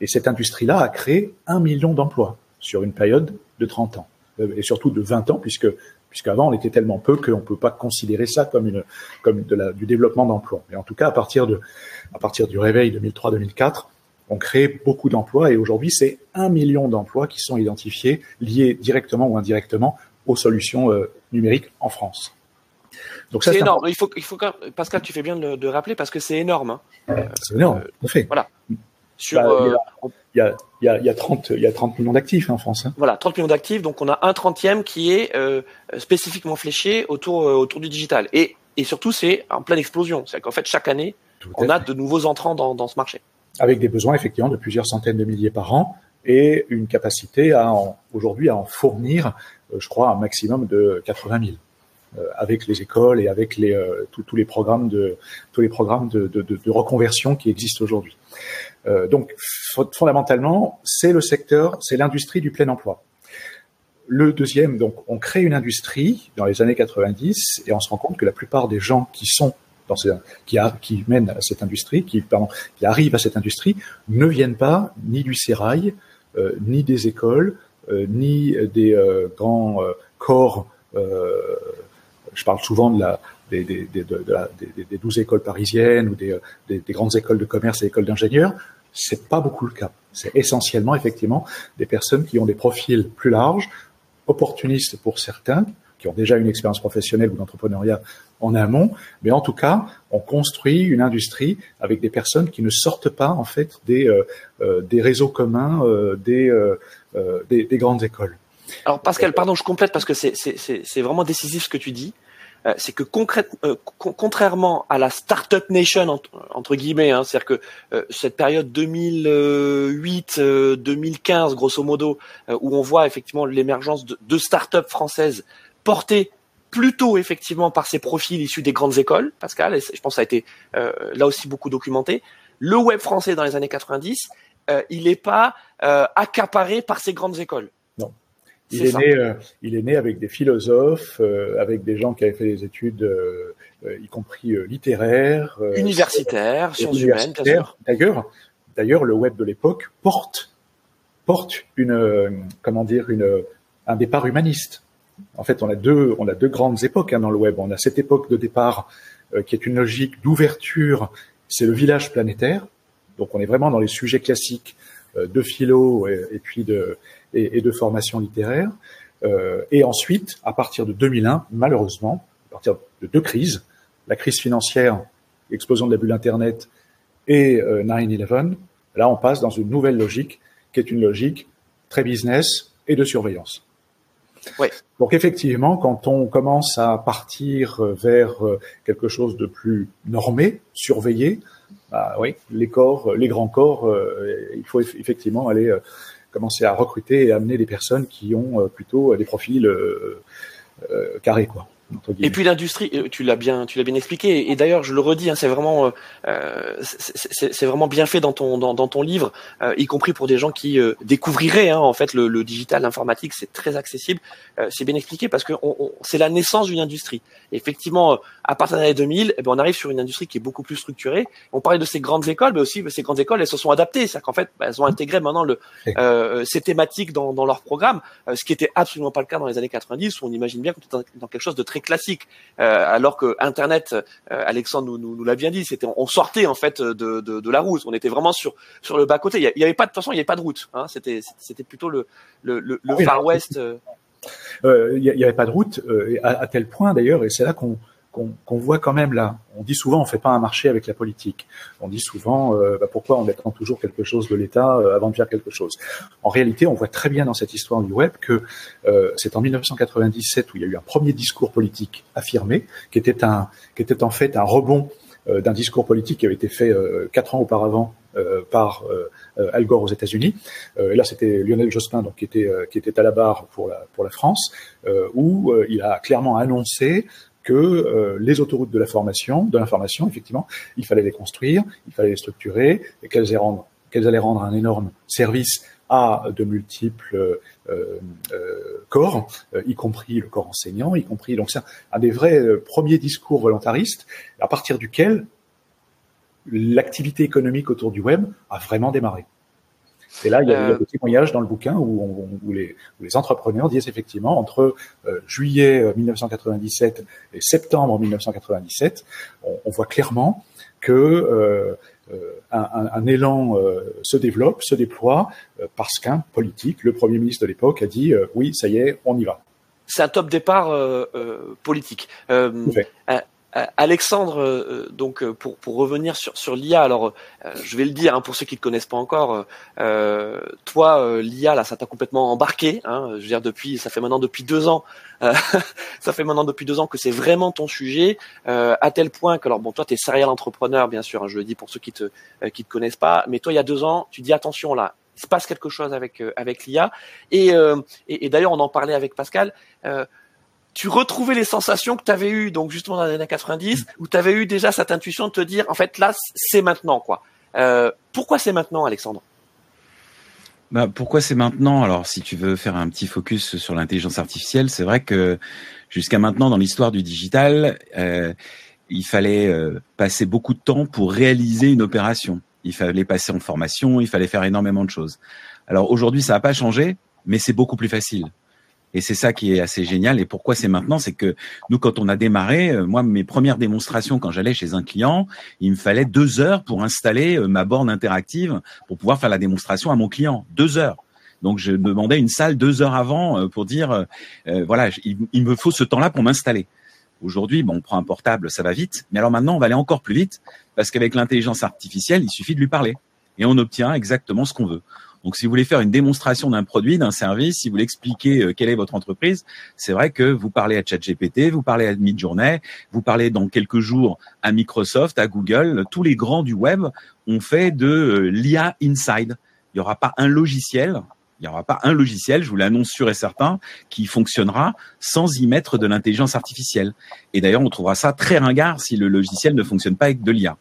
Et cette industrie-là a créé un million d'emplois sur une période de 30 ans, euh, et surtout de 20 ans, puisque puisqu'avant on était tellement peu qu'on ne peut pas considérer ça comme une comme de la, du développement d'emplois. Mais en tout cas, à partir de à partir du réveil 2003-2004, on crée beaucoup d'emplois et aujourd'hui c'est un million d'emplois qui sont identifiés liés directement ou indirectement aux solutions euh, numériques en France. Donc c'est énorme. Il faut, il faut Pascal, tu fais bien de, de rappeler parce que c'est énorme. Hein. C'est énorme, euh, fait. Voilà. Sur, bah, euh, il y a, il y a, il y a 30, il y a 30 millions d'actifs hein, en France. Hein. Voilà, 30 millions d'actifs. Donc on a un trentième qui est euh, spécifiquement fléché autour euh, autour du digital. Et et surtout c'est en pleine explosion. C'est qu'en fait chaque année on a de nouveaux entrants dans, dans ce marché. Avec des besoins effectivement de plusieurs centaines de milliers par an et une capacité à aujourd'hui à en fournir, euh, je crois, un maximum de 80 000 avec les écoles et avec les tous les programmes de tous les programmes de, de, de, de reconversion qui existent aujourd'hui. Euh, donc fondamentalement, c'est le secteur, c'est l'industrie du plein emploi. Le deuxième, donc, on crée une industrie dans les années 90 et on se rend compte que la plupart des gens qui sont dans ces, qui, qui mènent à cette industrie, qui, pardon, qui arrivent à cette industrie, ne viennent pas ni du sérail, euh, ni des écoles, euh, ni des euh, grands euh, corps. je parle souvent de la, des, des, des, de, des, 12 écoles parisiennes ou des, des, grandes écoles de commerce et écoles d'ingénieurs, c'est pas beaucoup le cas. C'est essentiellement effectivement des personnes qui ont des profils plus larges, opportunistes pour certains, qui ont déjà une expérience professionnelle ou d'entrepreneuriat en amont, mais en tout cas, on construit une industrie avec des personnes qui ne sortent pas en fait des, euh, euh, des réseaux communs, euh, des, des, des, grandes écoles. Alors Pascal, pardon, je complète parce que c'est vraiment décisif ce que tu dis. Euh, c'est que euh, contrairement à la startup nation entre, guillemets, hein, c'est-à-dire que euh, cette période 2008-2015 grosso modo, où on voit effectivement l'émergence de, de startups françaises portées plutôt effectivement par ces profils issus des grandes écoles, Pascal, et je pense que ça a été là aussi beaucoup documenté. Le web français dans les années 90, il n'est pas accaparé par ces grandes écoles. Il est, né, euh, il est né avec des philosophes, euh, avec des gens qui avaient fait des études, euh, y compris littéraires, universitaires, sciences humaines, D'ailleurs, d'ailleurs, le web de l'époque porte porte une comment dire une un départ humaniste. En fait, on a deux on a deux grandes époques hein, dans le web. On a cette époque de départ qui est une logique d'ouverture. C'est le village planétaire. Donc, on est vraiment dans les sujets classiques de philo et, et puis de et, de formation littéraire. Euh, et ensuite, à partir de 2001, malheureusement, à partir de deux crises, la crise financière, l'explosion de la bulle Internet et 9-11, euh, là on passe dans une nouvelle logique qui est une logique très business et de surveillance. Oui. Donc effectivement, quand on commence à partir vers euh, quelque chose de plus normé, surveillé, bah oui, les corps, les grands corps, il faut effectivement aller commencer à recruter et amener des personnes qui ont plutôt des profils carrés, quoi. Et puis l'industrie, euh, tu l'as bien, tu l'as bien expliqué. Et d'ailleurs, je le redis, hein, c'est vraiment, euh, euh c'est vraiment bien fait dans ton dans, dans ton livre, euh, y compris pour des gens qui découvriraient hein, en fait le, le digital, l'informatique, c'est très accessible. c'est bien expliqué parce que on, c'est la naissance d'une industrie. effectivement, à partir des années 2000, eh ben, on arrive sur une industrie qui est beaucoup plus structurée. On parlait de ces grandes écoles, mais aussi ces grandes écoles, elles se sont adaptées, c'est-à-dire qu'en fait, bah, elles ont intégré maintenant le, ces thématiques dans, dans leur programme, ce qui était absolument pas le cas dans les années 90 où on imagine bien qu'on était dans quelque chose de très classique, euh, alors que Internet, euh, Alexandre nous, nous, l'a bien dit, c'était on sortait en fait de, de, de la route, on était vraiment sur sur le bas côté. Il y avait pas de toute façon, il y avait pas de route. Hein, c'était c'était plutôt le le, le, Far West. Euh, il n'y avait pas de route à, à, tel point d'ailleurs, et c'est là qu'on qu'on voit quand même là. On dit souvent on fait pas un marché avec la politique. On dit souvent euh, bah pourquoi on attend toujours quelque chose de l'État euh, avant de faire quelque chose? En réalité, on voit très bien dans cette histoire du web que euh, c'est en 1997 où il y a eu un premier discours politique affirmé, qui était un, qui était en fait un rebond euh, d'un discours politique qui avait été fait quatre ans auparavant par Al Gore aux États-Unis. là, c'était Lionel Jospin, donc qui était qui était à la barre pour la pour la France, où il a clairement annoncé que euh, les autoroutes de la formation, de l'information, effectivement, il fallait les construire, il fallait les structurer, et qu'elles allaient rendre, un énorme service à de multiples euh, euh, corps, y compris le corps enseignant, y compris donc c'est un, des vrais premiers discours volontaristes, à partir duquel l'activité économique autour du web a vraiment démarré. Et là, il y a, des témoignages dans le bouquin où, où, les, où, les, entrepreneurs disent effectivement entre euh, juillet 1997 euh, et septembre 1997, on, on voit clairement que euh, un, un, élan se développe, se déploie parce qu'un politique, le premier ministre de l'époque, a dit oui, ça y est, on y va. C'est un top départ politique. Alexandre, euh, euh, donc pour, pour revenir sur, sur l'IA, alors je vais le dire hein, pour ceux qui ne connaissent pas encore, euh, toi l'IA là ça t'a complètement embarqué, hein, je veux dire depuis ça fait maintenant depuis deux ans, (laughs) ça fait maintenant depuis deux ans que c'est vraiment ton sujet, à tel point que alors bon toi tu es serial entrepreneur bien sûr, hein, je le dis pour ceux qui te qui te connaissent pas, mais toi il y a deux ans tu dis attention là il se passe quelque chose avec avec l'IA et, et, et d'ailleurs on en parlait avec Pascal tu retrouvais les sensations que tu avais eues donc justement dans les années 90 où tu avais eu déjà cette intuition de te dire en fait là c'est maintenant quoi. Euh, pourquoi c'est maintenant Alexandre? Bah, pourquoi c'est maintenant? Alors, si tu veux faire un petit focus sur l'intelligence artificielle, c'est vrai que jusqu'à maintenant, dans l'histoire du digital, euh, il fallait euh, passer beaucoup de temps pour réaliser une opération. Il fallait passer en formation, il fallait faire énormément de choses. Alors aujourd'hui, ça n'a pas changé, mais c'est beaucoup plus facile. Et c'est ça qui est assez génial. Et pourquoi c'est maintenant C'est que nous, quand on a démarré, euh, moi, mes premières démonstrations, quand j'allais chez un client, il me fallait deux heures pour installer euh, ma borne interactive pour pouvoir faire la démonstration à mon client. Deux heures. Donc, je demandais une salle deux heures avant euh, pour dire, voilà, il, me faut ce temps-là pour m'installer. Aujourd'hui, bon, on prend un portable, ça va vite. Mais alors maintenant, on va aller encore plus vite parce qu'avec l'intelligence artificielle, il suffit de lui parler et on obtient exactement ce qu'on veut. Donc, si vous voulez faire une démonstration d'un produit, d'un service, si vous voulez expliquer euh, quelle est votre entreprise, c'est vrai que vous parlez à ChatGPT, vous parlez à Midjourney, vous parlez dans quelques jours à Microsoft, à Google. Tous les grands du web ont fait de euh, l'IA Inside. Il n'y aura pas un logiciel il n'y aura pas un logiciel, je vous l'annonce sûr et certain, qui fonctionnera sans y mettre de l'intelligence artificielle. Et d'ailleurs, on trouvera ça très ringard si le logiciel ne fonctionne pas avec de l'IA.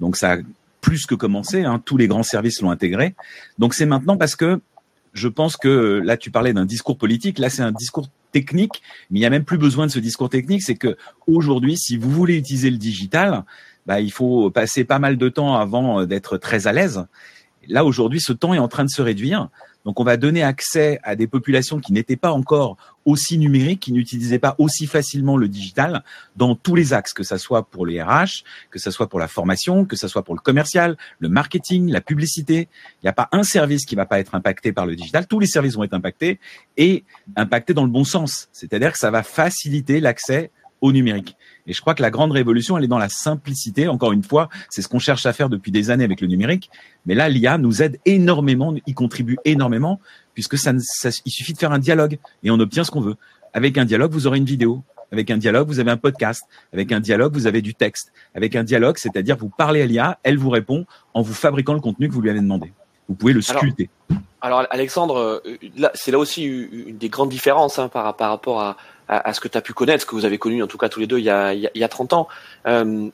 Donc ça plus que commencé. Hein, tous les grands services l'ont intégré. Donc c'est maintenant parce que je pense que là tu parlais d'un discours politique, là c'est un discours technique, mais il n'y a même plus besoin de ce discours technique. C'est que aujourd'hui, si vous voulez utiliser le digital, bah, il faut passer pas mal de temps avant d'être très à l'aise. Là aujourd'hui, ce temps est en train de se réduire. Donc on va donner accès à des populations qui n'étaient pas encore aussi numériques, qui n'utilisaient pas aussi facilement le digital dans tous les axes, que ce soit pour les RH, que ce soit pour la formation, que ce soit pour le commercial, le marketing, la publicité. Il n'y a pas un service qui va pas être impacté par le digital. Tous les services vont être impactés et impactés dans le bon sens. C'est-à-dire que ça va faciliter l'accès au numérique. Et je crois que la grande révolution, elle est dans la simplicité. Encore une fois, c'est ce qu'on cherche à faire depuis des années avec le numérique. Mais là, l'IA nous aide énormément, y contribue énormément, puisque ça, il suffit de faire un dialogue et on obtient ce qu'on veut. Avec un dialogue, vous aurez une vidéo. avec un dialogue, vous avez un podcast. Avec un dialogue, vous avez du texte. Avec un dialogue, c'est-à-dire vous parlez à l'IA, elle vous répond en vous fabriquant le contenu que vous lui avez demandé. Vous pouvez le sculpter. Alors, Alexandre, euh, c'est là aussi une des grandes différences hein, par, rapport à, ce que tu as pu connaître, ce que vous avez connu en tout cas tous les deux il y a, il y a 30 ans. Euh,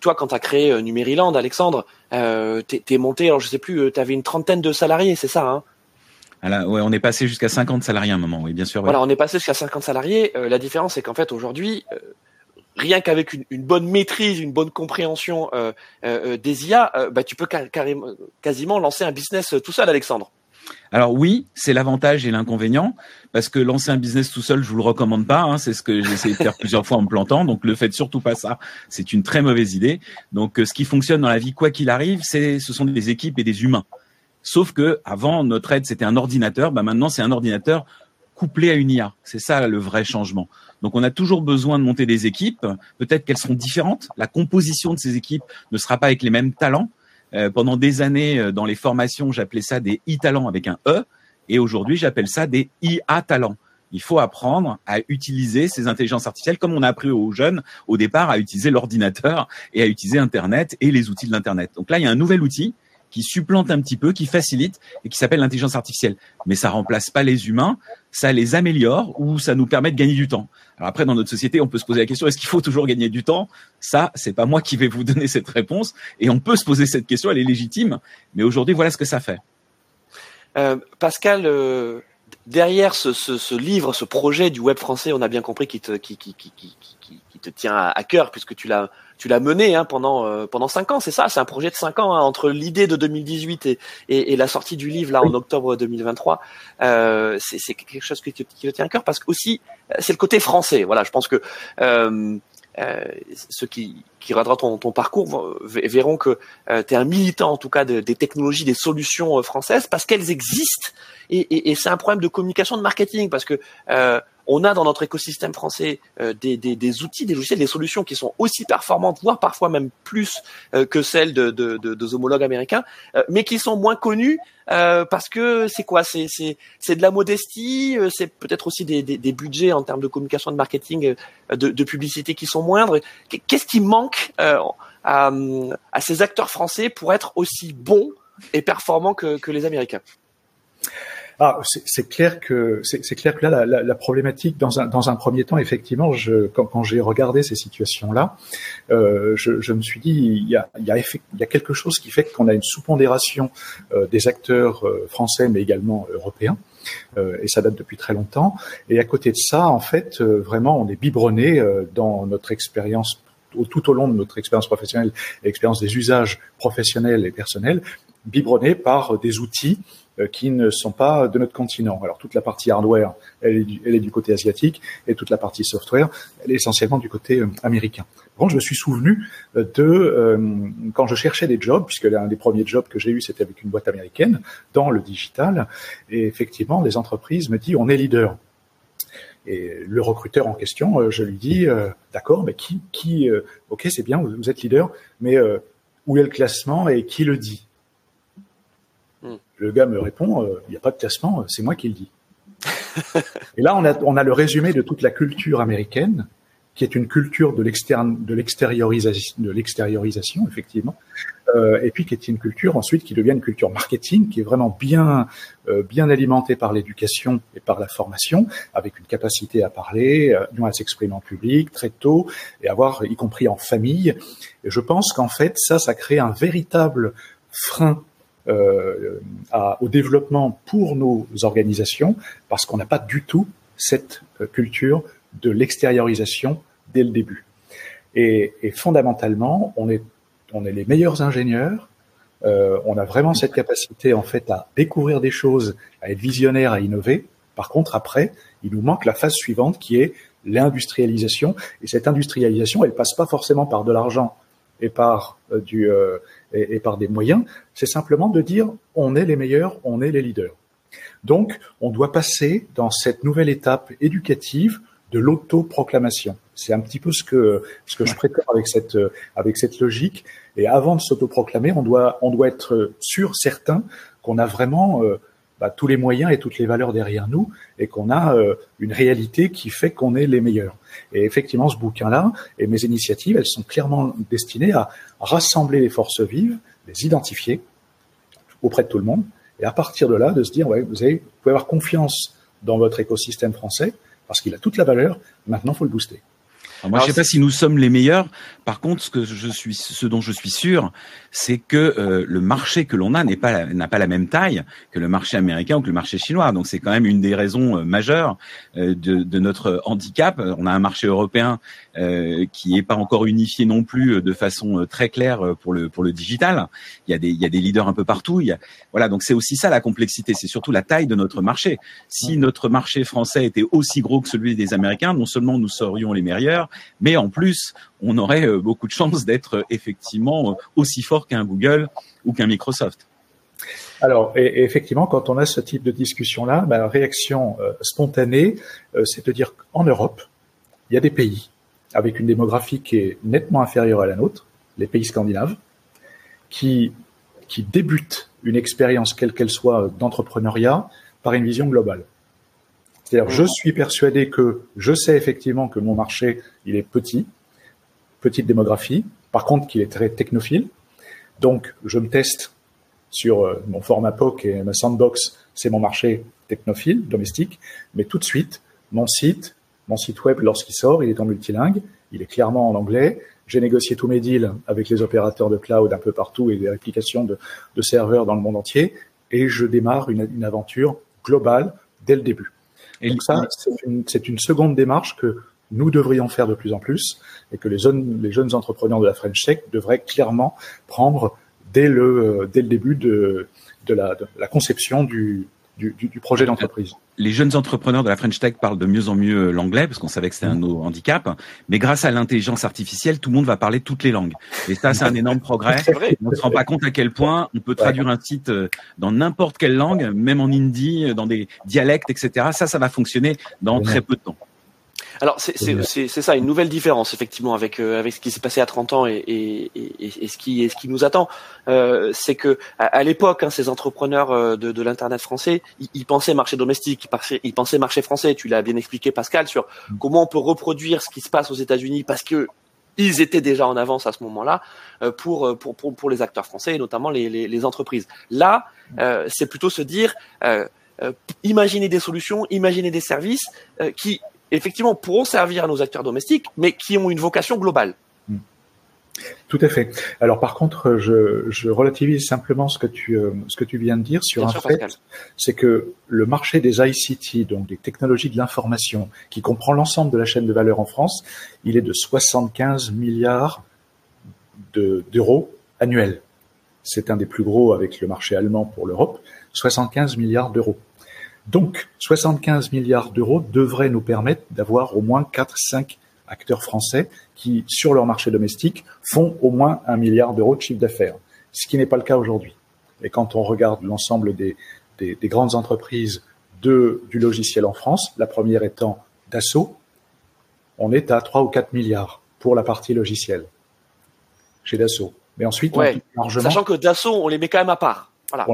toi, quand tu as créé euh, Numériland, Alexandre, euh, tu es monté, alors je sais plus, tu avais une trentaine de salariés, c'est ça hein? Ouais, on est passé jusqu'à 50 salariés à un moment, oui, bien sûr. Voilà, on est passé jusqu'à 50 salariés. la différence, c'est qu'en fait, aujourd'hui, rien qu'avec une, bonne maîtrise, une bonne compréhension des IA, bah, tu peux carrément, quasiment lancer un business tout seul, Alexandre. Alors oui, c'est l'avantage et l'inconvénient, parce que lancer un business tout seul, je vous le recommande pas. Hein, c'est ce que j'ai essayé de faire plusieurs fois en me plantant. Donc le faites surtout pas ça. C'est une très mauvaise idée. Donc euh, ce qui fonctionne dans la vie, quoi qu'il arrive, c'est ce sont des équipes et des humains. Sauf que avant notre aide c'était un ordinateur, bah maintenant c'est un ordinateur couplé à une IA. C'est ça le vrai changement. Donc on a toujours besoin de monter des équipes. Peut-être qu'elles seront différentes. La composition de ces équipes ne sera pas avec les mêmes talents euh, pendant des années, euh, dans les formations, j'appelais ça des e-talents avec un E. Et aujourd'hui, j'appelle ça des IA-talents. Il faut apprendre à utiliser ces intelligences artificielles comme on a appris aux jeunes au départ à utiliser l'ordinateur et à utiliser Internet et les outils de l'Internet. Donc là, il y a un nouvel outil qui supplante un petit peu, qui facilite et qui s'appelle l'intelligence artificielle. Mais ça remplace pas les humains, ça les améliore ou ça nous permet de gagner du temps. Alors après, dans notre société, on peut se poser la question est-ce qu'il faut toujours gagner du temps? Ça, c'est pas moi qui vais vous donner cette réponse. Et on peut se poser cette question, elle est légitime. Mais aujourd'hui, voilà ce que ça fait. Euh, Pascal, euh, derrière ce, livre, ce projet du web français, on a bien compris qui, te tient à, cœur puisque tu l'as tu l'as mené hein, pendant euh, pendant cinq ans, c'est ça, c'est un projet de cinq ans hein, entre l'idée de 2018 et, et, et, la sortie du livre là en octobre 2023. Euh, c'est quelque chose qui te, qui te tient à cœur parce que aussi c'est le côté français. Voilà, je pense que euh, euh, ceux qui, qui regardera ton, parcours verront que euh, tu es un militant en tout cas des technologies, des solutions euh, françaises parce qu'elles existent et, c'est un problème de communication, de marketing parce que on a dans notre écosystème français des, des, outils, des logiciels, des solutions qui sont aussi performantes, voire parfois même plus que celles de, de, homologues américains, mais qui sont moins connues parce que c'est quoi? C'est de la modestie, c'est peut-être aussi des, budgets en termes de communication, de marketing, de, publicité qui sont moindres. Qu'est-ce qui manque euh, à, ces acteurs français pour être aussi bons et performants que, les Américains? Ah, c'est clair que c'est clair que là la, problématique dans un dans un premier temps effectivement quand, j'ai regardé ces situations là euh, je, me suis dit il y a il y a, quelque chose qui fait qu'on a une sous-pondération euh, des acteurs français mais également européens et ça date depuis très longtemps. Et à côté de ça en fait vraiment on est biberonné dans notre expérience tout au long de notre expérience professionnelle l'expérience des usages professionnels et personnels, biberonnés par des outils euh, qui ne sont pas de notre continent. Alors toute la partie hardware, elle est du, côté asiatique, et toute la partie software, elle est essentiellement du côté euh, américain. Je me suis souvenu euh, de quand je cherchais des jobs, puisque l'un des premiers jobs que j'ai eu, c'était avec une boîte américaine dans le digital, et effectivement, les entreprises me disent on est leader. Et le recruteur en question, euh, je lui dis, euh, d'accord, mais qui, qui, euh, ok, c'est bien, vous, êtes leader, mais où est le classement et qui le dit hmm. Le gars me répond, il n'y a pas de classement, c'est moi qui le dis. (laughs) et là, on a, on a le résumé de toute la culture américaine qui est une culture de l'extériorisation, de l'extériorisation effectivement, euh, et puis qui est une culture ensuite qui devient une culture marketing, qui est vraiment bien euh, bien alimentée par l'éducation et par la formation, avec une capacité à parler, euh, à s'exprimer en public très tôt et avoir, y compris en famille. Et je pense qu'en fait ça, ça crée un véritable frein euh, au développement pour nos organisations parce qu'on n'a pas du tout cette culture de l'extériorisation dès le début. Et, et, fondamentalement, on est, on est les meilleurs ingénieurs. Euh, on a vraiment cette capacité en fait à découvrir des choses, à être visionnaire, à innover. Par contre, après, il nous manque la phase suivante qui est l'industrialisation. Et cette industrialisation, elle passe pas forcément par de l'argent et par euh, du euh, et, et par des moyens. C'est simplement de dire on est les meilleurs, on est les leaders. Donc, on doit passer dans cette nouvelle étape éducative de l'autoproclamation. C'est un petit peu ce que ce que je prétends avec cette avec cette logique. Et avant de s'autoproclamer, on doit on doit être sûr, certain qu'on a vraiment euh, bah, tous les moyens et toutes les valeurs derrière nous et qu'on a euh, une réalité qui fait qu'on est les meilleurs. Et effectivement, ce bouquin-là et mes initiatives, elles sont clairement destinées à rassembler les forces vives, les identifier auprès de tout le monde, et à partir de là, de se dire, ouais, vous, avez, vous pouvez avoir confiance dans votre écosystème français parce qu'il a toute la valeur. Maintenant, faut le booster moi, je ne sais pas si nous sommes les meilleurs. Par contre, ce que je suis, ce dont je suis sûr, c'est que euh, le marché que l'on a n'est pas n'a pas la même taille que le marché américain ou que le marché chinois. Donc, c'est quand même une des raisons euh, majeures euh, de, de, notre handicap. On a un marché européen qui n'est pas encore unifié non plus de façon très claire pour le pour le digital. Il y a des il y a des leaders un peu partout. Il y a, voilà, donc c'est aussi ça la complexité. C'est surtout la taille de notre marché. Si notre marché français était aussi gros que celui des Américains, non seulement nous serions les meilleurs, mais en plus, on aurait euh, beaucoup de chances d'être euh, effectivement euh, aussi fort qu'un Google ou qu'un Microsoft. Alors, et, effectivement, quand on a ce type de discussion-là, bah, la réaction spontanée, c'est de dire qu'en Europe, il y a des pays avec une démographie qui est nettement inférieure à la nôtre, les pays scandinaves, qui, qui débutent une expérience, quelle qu'elle soit, d'entrepreneuriat par une vision globale. C'est-à-dire, je suis persuadé que je sais effectivement que mon marché, il est petit, petite démographie, par contre qu'il est très technophile. Donc, je me teste sur euh, mon format POC et ma sandbox, c'est mon marché technophile, domestique, mais tout de suite, mon site, mon site web, lorsqu'il sort, il est en multilingue, il est clairement en anglais. J'ai négocié tous mes deals avec les opérateurs de cloud un peu partout et des applications de, serveurs dans le monde entier, et je démarre une, une aventure globale dès le début. Et donc ça, c'est une, seconde démarche que nous devrions faire de plus en plus et que les jeunes, les jeunes entrepreneurs de la French Tech devraient clairement prendre dès le, dès le début de, de, la, de la conception du, du, du, projet d'entreprise. Les jeunes entrepreneurs de la French Tech parlent de mieux en mieux l'anglais parce qu'on savait que c'était un mm. handicap. Mais grâce à l'intelligence artificielle, tout le monde va parler toutes les langues. Et ça, c'est un (laughs) énorme progrès. on ne se rend pas compte à quel point on peut traduire un site euh, dans n'importe quelle langue, même en hindi, euh, dans des dialectes, etc. Ça, ça va fonctionner dans très peu de temps. Alors c'est ça, une nouvelle différence effectivement avec euh, avec ce qui s'est passé à 30 ans et, et, et, ce qui et ce qui nous attend, euh, c'est que à, l'époque, hein, ces entrepreneurs euh, de, de l'internet français, ils, pensaient marché domestique, ils pensaient, ils pensaient marché français. Tu l'as bien expliqué, Pascal, sur mm. comment on peut reproduire ce qui se passe aux États-Unis parce que ils étaient déjà en avance à ce moment-là euh, pour, pour, pour, pour, les acteurs français et notamment les, les, les entreprises. Là, euh, c'est plutôt se dire, euh, imaginer des solutions, imaginer des services qui effectivement, pourront servir à nos acteurs domestiques, mais qui ont une vocation globale. Hmm. Tout à fait. Alors par contre, je, je relativise simplement ce que tu euh, ce que tu viens de dire sur un fait, c'est que le marché des ICT, donc des technologies de l'information, qui comprend l'ensemble de la chaîne de valeur en France, il est de 75 milliards d'euros annuels. C'est un des plus gros avec le marché allemand pour l'Europe, 75 milliards d'euros. Donc, 75 milliards d'euros devraient nous permettre d'avoir au moins 4-5 acteurs français qui, sur leur marché domestique, font au moins un milliard d'euros de chiffre d'affaires, ce qui n'est pas le cas aujourd'hui. Et quand on regarde l'ensemble des, grandes entreprises de, du logiciel en France, la première étant Dassault, on est à 3 ou 4 milliards pour la partie logicielle chez Dassault. Mais ensuite, largement... sachant que Dassault, on les met quand même à part. Voilà.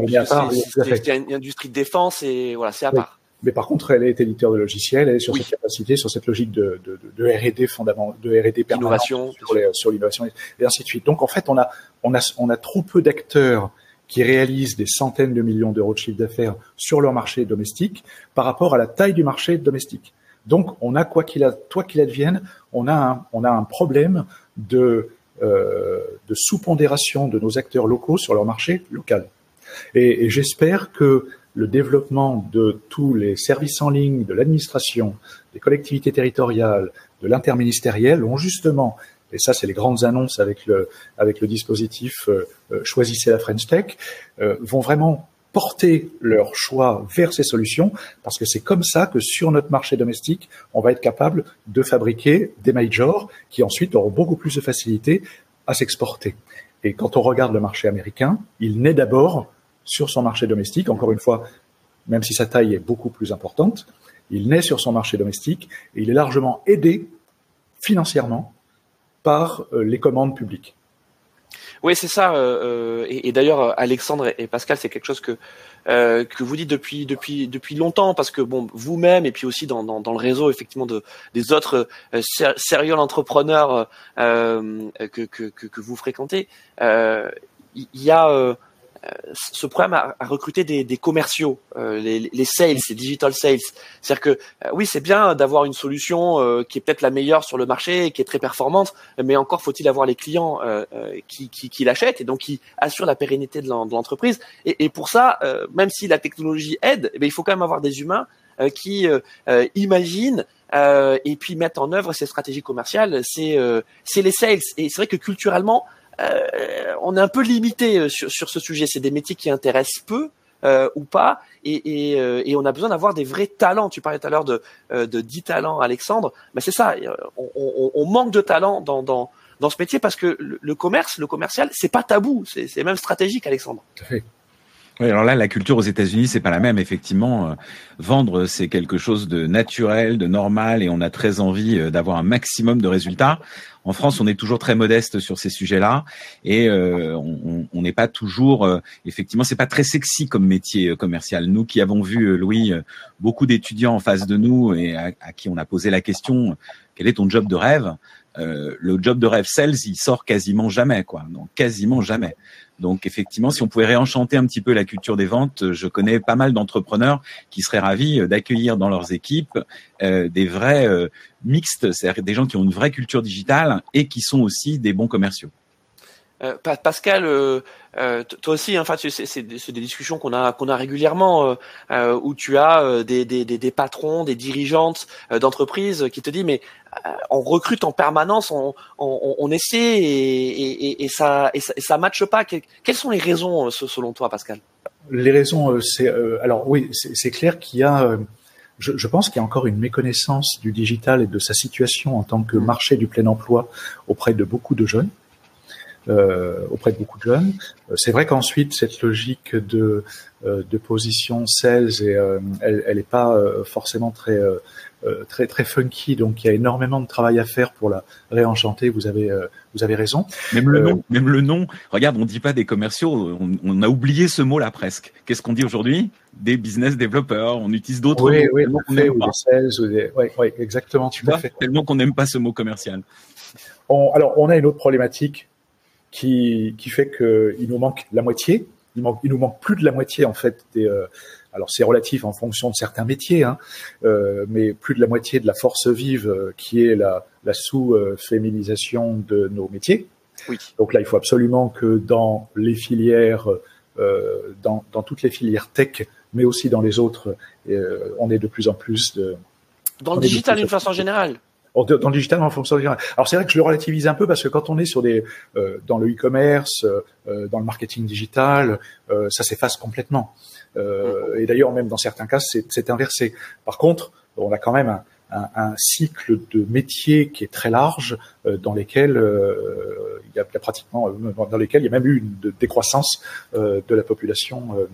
C'est une industrie de défense et voilà, c'est à part. Mais par contre, elle est éditeur de logiciels, elle est sur cette capacité, sur cette logique de, de, de R&D fondamental, de R&D innovation sur l'innovation et ainsi de suite. Donc en fait, on a on a on a trop peu d'acteurs qui réalisent des centaines de millions d'euros de chiffre d'affaires sur leur marché domestique par rapport à la taille du marché domestique. Donc on a quoi qu'il a, toi qu'il advienne, on a un, on a un problème de euh, de sous-pondération de nos acteurs locaux sur leur marché local. Et, j'espère que le développement de tous les services en ligne, de l'administration, des collectivités territoriales, de l'interministériel ont justement, et ça c'est les grandes annonces avec le, avec le dispositif euh, euh, Choisissez la French Tech, euh, vont vraiment porter leur choix vers ces solutions, parce que c'est comme ça que sur notre marché domestique, on va être capable de fabriquer des majors qui ensuite auront beaucoup plus de facilité à s'exporter. Et quand on regarde le marché américain, il naît d'abord sur son marché domestique. Encore une fois, même si sa taille est beaucoup plus importante, il naît sur son marché domestique et il est largement aidé financièrement par euh, les commandes publiques. Oui, c'est ça. Euh, et, d'ailleurs, Alexandre et Pascal, c'est quelque chose que que vous dites depuis depuis depuis longtemps, parce que bon, vous-même et puis aussi dans, dans, le réseau effectivement de des autres sérieux entrepreneurs que, que, que vous fréquentez, il y a ce problème à, recruter des, des commerciaux, euh, les, les, sales, les digital sales. C'est-à-dire que euh, oui, c'est bien d'avoir une solution euh, qui est peut-être la meilleure sur le marché, qui est très performante, mais encore faut-il avoir les clients qui, qui, qui l'achètent et donc qui assurent la pérennité de l'entreprise. Et, et, pour ça, même si la technologie aide, eh il faut quand même avoir des humains qui imaginent et puis mettent en œuvre ces stratégies commerciales. C'est les sales. Et c'est vrai que culturellement, euh, on est un peu limité euh, sur, sur ce sujet. C'est des métiers qui intéressent peu. Euh, ou pas, et, et, euh, et on a besoin d'avoir des vrais talents. Tu parlais tout à l'heure de, de 10 talents, Alexandre. Mais c'est ça, on, on, on, manque de talents dans, dans, dans ce métier parce que le, commerce, le commercial, c'est pas tabou, c'est même stratégique, Alexandre. Oui, alors là, la culture aux États-Unis, c'est pas la même. Effectivement, euh, vendre, c'est quelque chose de naturel, de normal, et on a très envie euh, d'avoir un maximum de résultats. En France, on est toujours très modeste sur ces sujets-là, et euh, on n'est pas toujours. effectivement, c'est pas très sexy comme métier commercial. Nous qui avons vu Louis, beaucoup d'étudiants en face de nous et à, à, qui on a posé la question quel est ton job de rêve? Le job de rêve sales, il sort quasiment jamais, quoi. Donc quasiment jamais. Donc effectivement, si on pouvait réenchanter un petit peu la culture des ventes, je connais pas mal d'entrepreneurs qui seraient ravis euh, d'accueillir dans leurs équipes euh, des vrais euh, mixtes, c'est-à-dire des gens qui ont une vraie culture digitale et qui sont aussi des bons commerciaux. Euh, Pascal, euh, euh, toi aussi, hein, enfin, c'est des discussions qu'on a qu'on a régulièrement où tu as des, des, des, patrons, des dirigeantes d'entreprises qui te disent mais on recrute en permanence, on, on, on essaie et, et, et, ça et ça, et ça matche pas. Quelles sont les raisons selon toi, Pascal? Les raisons, c'est alors oui, c'est clair qu'il y a. Je, je, pense qu'il y a encore une méconnaissance du digital et de sa situation en tant que mmh. marché du plein emploi auprès de beaucoup de jeunes auprès de beaucoup de jeunes. Euh, c'est vrai qu'ensuite cette logique de euh, de position sales et elle elle est pas forcément très très très funky. Donc il y a énormément de travail à faire pour la réenchanter. Vous avez vous avez raison. Même le nom même le nom. Regarde on dit pas des commerciaux. On, on a oublié ce mot là presque. Qu'est-ce qu'on dit aujourd'hui? Des business développeurs. On utilise d'autres oui, mots oui, ou des sales ou des... Oui, oui, exactement tu vois, tellement qu'on n'aime pas ce mot commercial. On, alors on a une autre problématique qui, qui fait qu'il nous manque la moitié. Il, manque, il nous manque plus de la moitié en fait des. Euh, alors c'est relatif en fonction de certains métiers, hein, euh, mais plus de la moitié de la force vive euh, qui est la, la sous-féminisation de nos métiers. Oui. Donc là, il faut absolument que dans les filières, euh, dans, dans, toutes les filières tech, mais aussi dans les autres, euh, on ait de plus en plus de. Dans le digital d'une façon générale dans le digital en fonction Alors c'est vrai que je le relativise un peu parce que quand on est sur des euh, dans le e-commerce, euh, dans le marketing digital, euh, ça s'efface complètement. Euh, et d'ailleurs même dans certains cas c'est inversé. Par contre, on a quand même un, un, un, cycle de métiers qui est très large, euh, dans lesquels euh, il, y a, pratiquement, dans lesquels il y a même eu une décroissance de la population euh,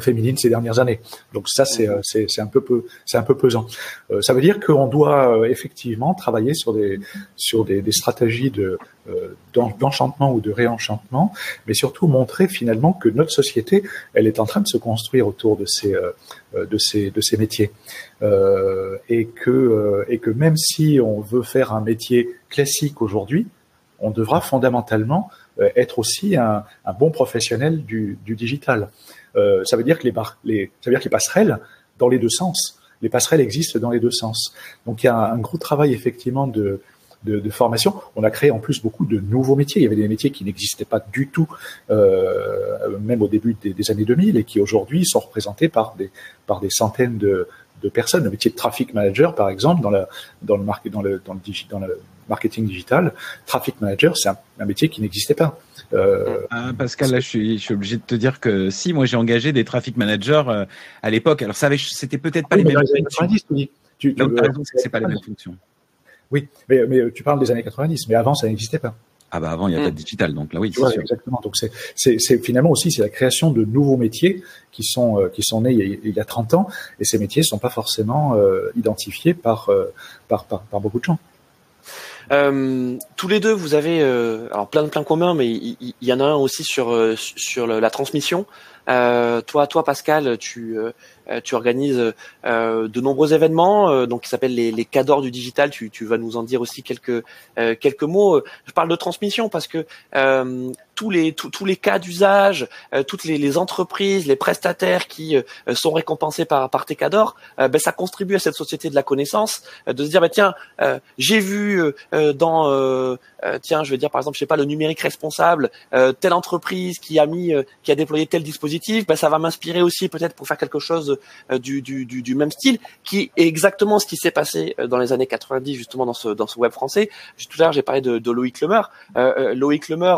féminine ces dernières années. Donc ça, c'est c'est un peu c'est un peu pesant. Euh, ça veut dire qu'on doit euh, effectivement travailler sur des sur des, des stratégies de d'enchantement ou de réenchantement, mais surtout montrer finalement que notre société, elle est en train de se construire autour de ces de ces de ces métiers et que et que même si on veut faire un métier classique aujourd'hui, on devra fondamentalement être aussi un, un bon professionnel du, du digital. Euh, ça veut dire que les, les, ça veut dire que les passerelles dans les deux sens. Les passerelles existent dans les deux sens. Donc il y a un, gros travail effectivement de, de, de, formation. On a créé en plus beaucoup de nouveaux métiers. Il y avait des métiers qui n'existaient pas du tout, euh, même au début des, des, années 2000, et qui aujourd'hui sont représentés par des, par des centaines de, de personnes. Le métier de traffic manager, par exemple, dans, la, dans, le, dans, le, dans, le, dans le marketing digital, traffic manager, c'est un, un, métier qui n'existait pas. Euh, ah, Pascal, là, je suis, je suis, obligé de te dire que si, moi, j'ai engagé des traffic managers euh, à l'époque. Alors, ça c'était peut-être pas les mêmes fonctions. 90, tu, tu, tu, c'est pas les mêmes fonctions. Oui, mais, mais tu parles des années 90, mais avant, ça n'existait pas. Ah bah avant il n'y a pas de digital donc là oui c'est sûr. exactement donc c'est c'est finalement aussi c'est la création de nouveaux métiers qui sont euh, qui sont nés il y, a, il y, a, 30 ans et ces métiers sont pas forcément euh, identifiés par, euh, par, par par beaucoup de gens. Euh, tous les deux, vous avez euh, alors plein de plein communs, mais il y, en a un aussi sur sur la transmission. toi, toi, Pascal, tu tu organises de nombreux événements, donc qui s'appellent les, les cadors du digital. Tu, tu vas nous en dire aussi quelques quelques mots. Je parle de transmission parce que tous les tous, les cas d'usage, euh, toutes les, les, entreprises, les prestataires qui euh, sont récompensés par par Tecador, euh, ben ça contribue à cette société de la connaissance de se dire ben tiens j'ai vu dans tiens je vais dire par exemple je sais pas le numérique responsable telle entreprise qui a mis qui a déployé tel dispositif ben ça va m'inspirer aussi peut-être pour faire quelque chose du, du, du, du, même style qui est exactement ce qui s'est passé dans les années 90 justement dans ce dans ce web français. Tout à l'heure j'ai parlé de, de Loïc Lemer Loïc Lemer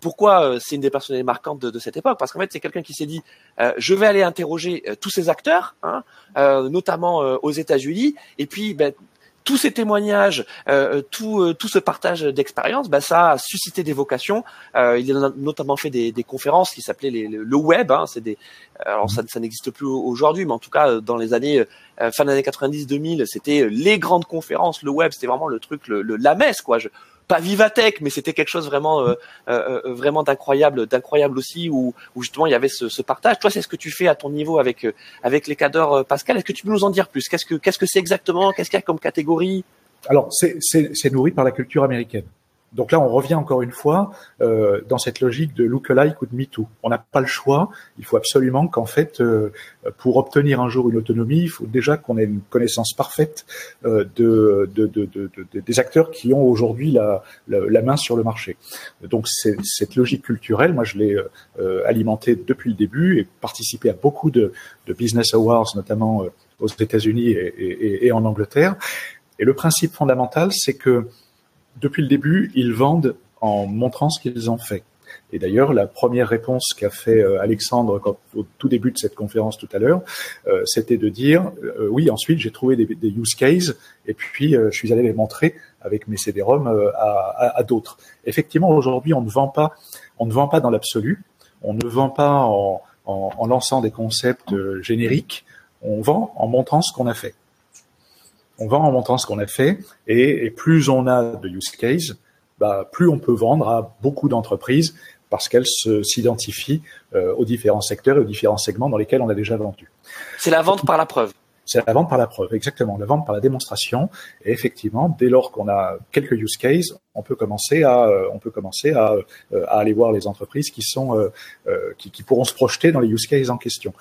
pourquoi euh, c'est une des personnalités marquantes de, cette époque Parce qu'en fait, c'est quelqu'un qui s'est dit euh, je vais aller interroger euh, tous ces acteurs, hein, notamment aux États-Unis, et puis ben, tous ces témoignages, tout, ce partage d'expérience, ben, ça a suscité des vocations. il a notamment fait des, conférences qui s'appelaient le web. Hein, c'est des, alors ça, ça n'existe plus aujourd'hui, mais en tout cas dans les années fin des années 90-2000, c'était les grandes conférences. Le web, c'était vraiment le truc, le, la messe, quoi. Je, pas Vivatech, mais c'était quelque chose vraiment, euh, euh, euh, vraiment d'incroyable, d'incroyable aussi, où, où, justement il y avait ce, partage. Toi, c'est ce que tu fais à ton niveau avec avec les cadres, Pascal. Est-ce que tu peux nous en dire plus? Qu'est-ce que qu'est-ce que c'est exactement? Qu'est-ce qu'il y a comme catégorie? Alors, c'est nourri par la culture américaine. Donc là, on revient encore une fois euh, dans cette logique de look-alike ou de MeToo. On n'a pas le choix. Il faut absolument qu'en fait, euh, pour obtenir un jour une autonomie, il faut déjà qu'on ait une connaissance parfaite euh, de, de, de, de, des acteurs qui ont aujourd'hui la, la, main sur le marché. Donc cette logique culturelle, moi, je l'ai euh, alimentée depuis le début et participé à beaucoup de, business awards, notamment euh, aux États-Unis et, et, et en Angleterre. Et le principe fondamental, c'est que depuis le début, ils vendent en montrant ce qu'ils ont fait. Et d'ailleurs, la première réponse qu'a fait euh, Alexandre au tout début de cette conférence tout à l'heure, euh, c'était de dire euh, oui. Ensuite, j'ai trouvé des, use cases et puis je suis allé les montrer avec mes CD-ROM à, d'autres. Effectivement, aujourd'hui, on ne vend pas, on ne vend pas dans l'absolu. On ne vend pas en, en lançant des concepts génériques. On vend en montrant ce qu'on a fait on vend en montrant ce qu'on a fait, et, plus on a de use case, bah, plus on peut vendre à beaucoup d'entreprises parce qu'elles s'identifient euh, aux différents secteurs et aux différents segments dans lesquels on a déjà vendu. C'est la vente par la preuve. C'est la vente par la preuve, exactement, la vente par la démonstration. Et effectivement, dès lors qu'on a quelques use cases, on peut commencer à, euh, on peut commencer à, euh, à, aller voir les entreprises qui sont, qui, qui pourront se projeter dans les use cases en question.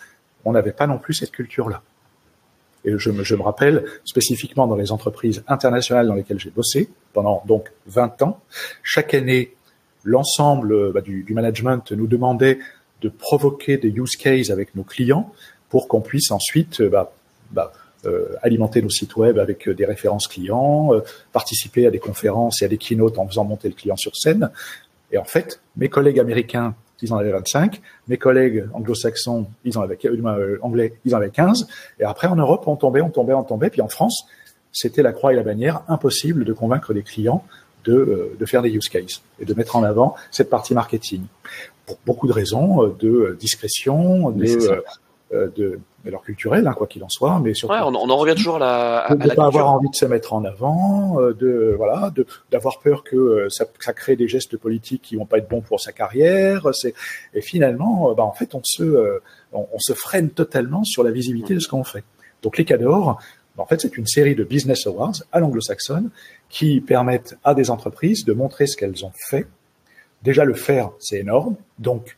On n'avait pas non plus cette culture-là. Et je me, rappelle spécifiquement dans les entreprises internationales dans lesquelles j'ai bossé pendant donc 20 ans, chaque année, l'ensemble bah, du, management nous demandait de provoquer des use cases avec nos clients pour qu'on puisse ensuite bah, bah, euh, alimenter nos sites web avec des références clients, euh, participer à des conférences et à des keynotes en faisant monter le client sur scène. Et en fait, mes collègues américains ils en avaient 25. Mes collègues anglo-saxons, ils en avaient, euh, anglais, ils en avaient 15. Et après, en Europe, on tombait, on tombait, on tombait. Puis en France, c'était la croix et la bannière, impossible de convaincre des clients de, euh, de faire des use cases et de mettre en avant cette partie marketing. Pour beaucoup de raisons, euh, de discrétion, de, de leur culturel, hein, quoi qu'il en soit, mais surtout. Ouais, on, on, en revient toujours à, à, de ne pas avoir envie de se mettre en avant, euh, de voilà, de d'avoir peur que euh, ça, ça, crée des gestes politiques qui vont pas être bons pour sa carrière. C'est et finalement, bah, en fait, on se on, on, se freine totalement sur la visibilité de ce qu'on fait. Donc les Cadors, bah, en fait, c'est une série de business awards à l'anglo-saxonne qui permettent à des entreprises de montrer ce qu'elles ont fait. Déjà le faire, c'est énorme, donc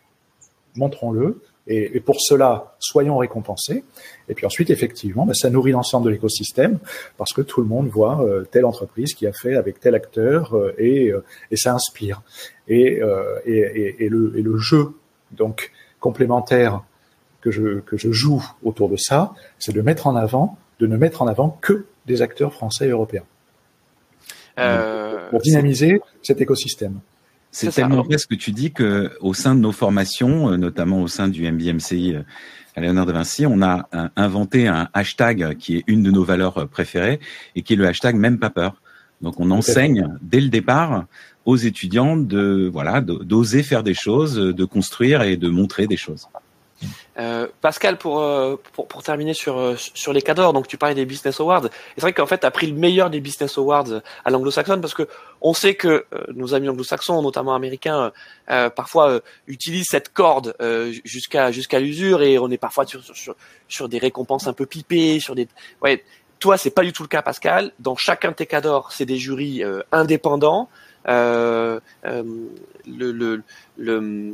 montrons-le et, et, pour cela, soyons récompensés. Et puis ensuite, effectivement, bah, ça nourrit l'ensemble de l'écosystème parce que tout le monde voit euh, telle entreprise qui a fait avec tel acteur euh, et, euh, et, ça inspire. Et, et, le, et le jeu donc complémentaire que je, que je joue autour de ça, c'est de mettre en avant, de ne mettre en avant que des acteurs français et européens. pour dynamiser cet écosystème. C'est tellement vrai ce que tu dis que au sein de nos formations, euh, notamment au sein du MBMCI euh, à Léonard de Vinci, on a inventé un hashtag qui est une de nos valeurs préférées et qui est le hashtag même pas peur. Donc on enseigne dès le départ aux étudiants de voilà d'oser faire des choses, de construire et de montrer des choses. Euh, Pascal, pour, euh, pour, pour terminer sur euh, sur les cadors, donc tu parlais des business awards. C'est vrai qu'en fait, tu as pris le meilleur des business awards à l'anglo-saxonne parce que on sait que nos amis anglo-saxons, notamment américains, parfois utilisent cette corde jusqu'à jusqu'à l'usure et on est parfois sur, sur sur des récompenses un peu pipées, sur des ouais. Toi, c'est pas du tout le cas, Pascal. Dans chacun de tes cadors, c'est des jurys indépendants. le, le, le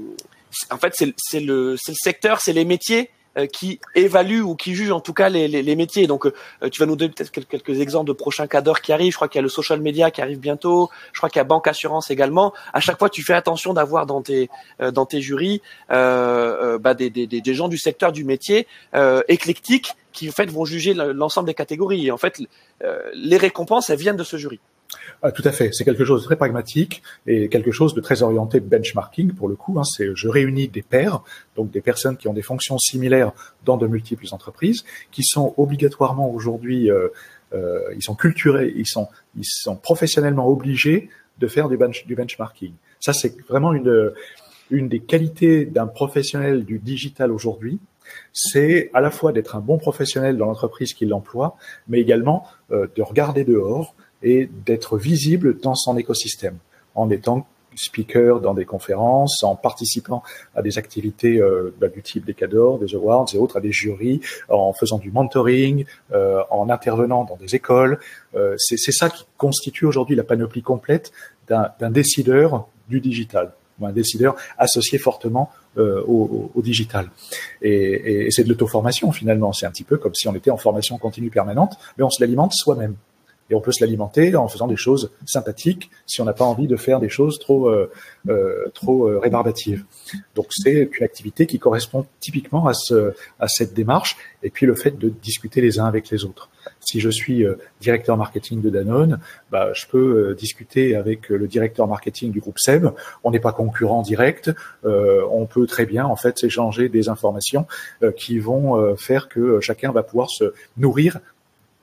en fait, c'est le, le secteur, c'est les métiers euh, qui évaluent ou qui jugent en tout cas les, les, les métiers. Donc, euh, tu vas nous donner peut-être quelques exemples de prochains cadres qui arrivent. Je crois qu'il y a le social media qui arrive bientôt. Je crois qu'il y a banque assurance également. À chaque fois, tu fais attention d'avoir dans tes euh, dans tes jurys bah, des, des, des, gens du secteur du métier éclectiques qui en fait vont juger l'ensemble des catégories. Et en fait, les récompenses, elles viennent de ce jury. Ah, tout à fait. C'est quelque chose de très pragmatique et quelque chose de très orienté benchmarking pour le coup. Hein. C'est je réunis des pairs, donc des personnes qui ont des fonctions similaires dans de multiples entreprises, qui sont obligatoirement aujourd'hui, euh, euh, ils sont culturés, ils sont, ils sont professionnellement obligés de faire du, bench, du benchmarking. Ça, c'est vraiment une, une des qualités d'un professionnel du digital aujourd'hui, c'est à la fois d'être un bon professionnel dans l'entreprise qui l'emploie, mais également euh, de regarder dehors, et d'être visible dans son écosystème en étant speaker dans des conférences, en participant à des activités euh, bah, du type des cadors, des awards et autres, à des jurys, en faisant du mentoring, euh, en intervenant dans des écoles. Euh, c'est ça qui constitue aujourd'hui la panoplie complète d'un décideur du digital, ou un décideur associé fortement euh, au, au, digital. Et, et c'est de l'auto-formation finalement. C'est un petit peu comme si on était en formation continue permanente, mais on se l'alimente soi-même et on peut se l'alimenter en faisant des choses sympathiques si on n'a pas envie de faire des choses trop euh, euh, trop euh, rébarbatives. Donc c'est une activité qui correspond typiquement à ce cette démarche et puis le fait de discuter les uns avec les autres. Si je suis directeur marketing de Danone, bah, je peux discuter avec le directeur marketing du groupe SEB. On n'est pas concurrent direct. on peut très bien en fait s'échanger des informations qui vont faire que chacun va pouvoir se nourrir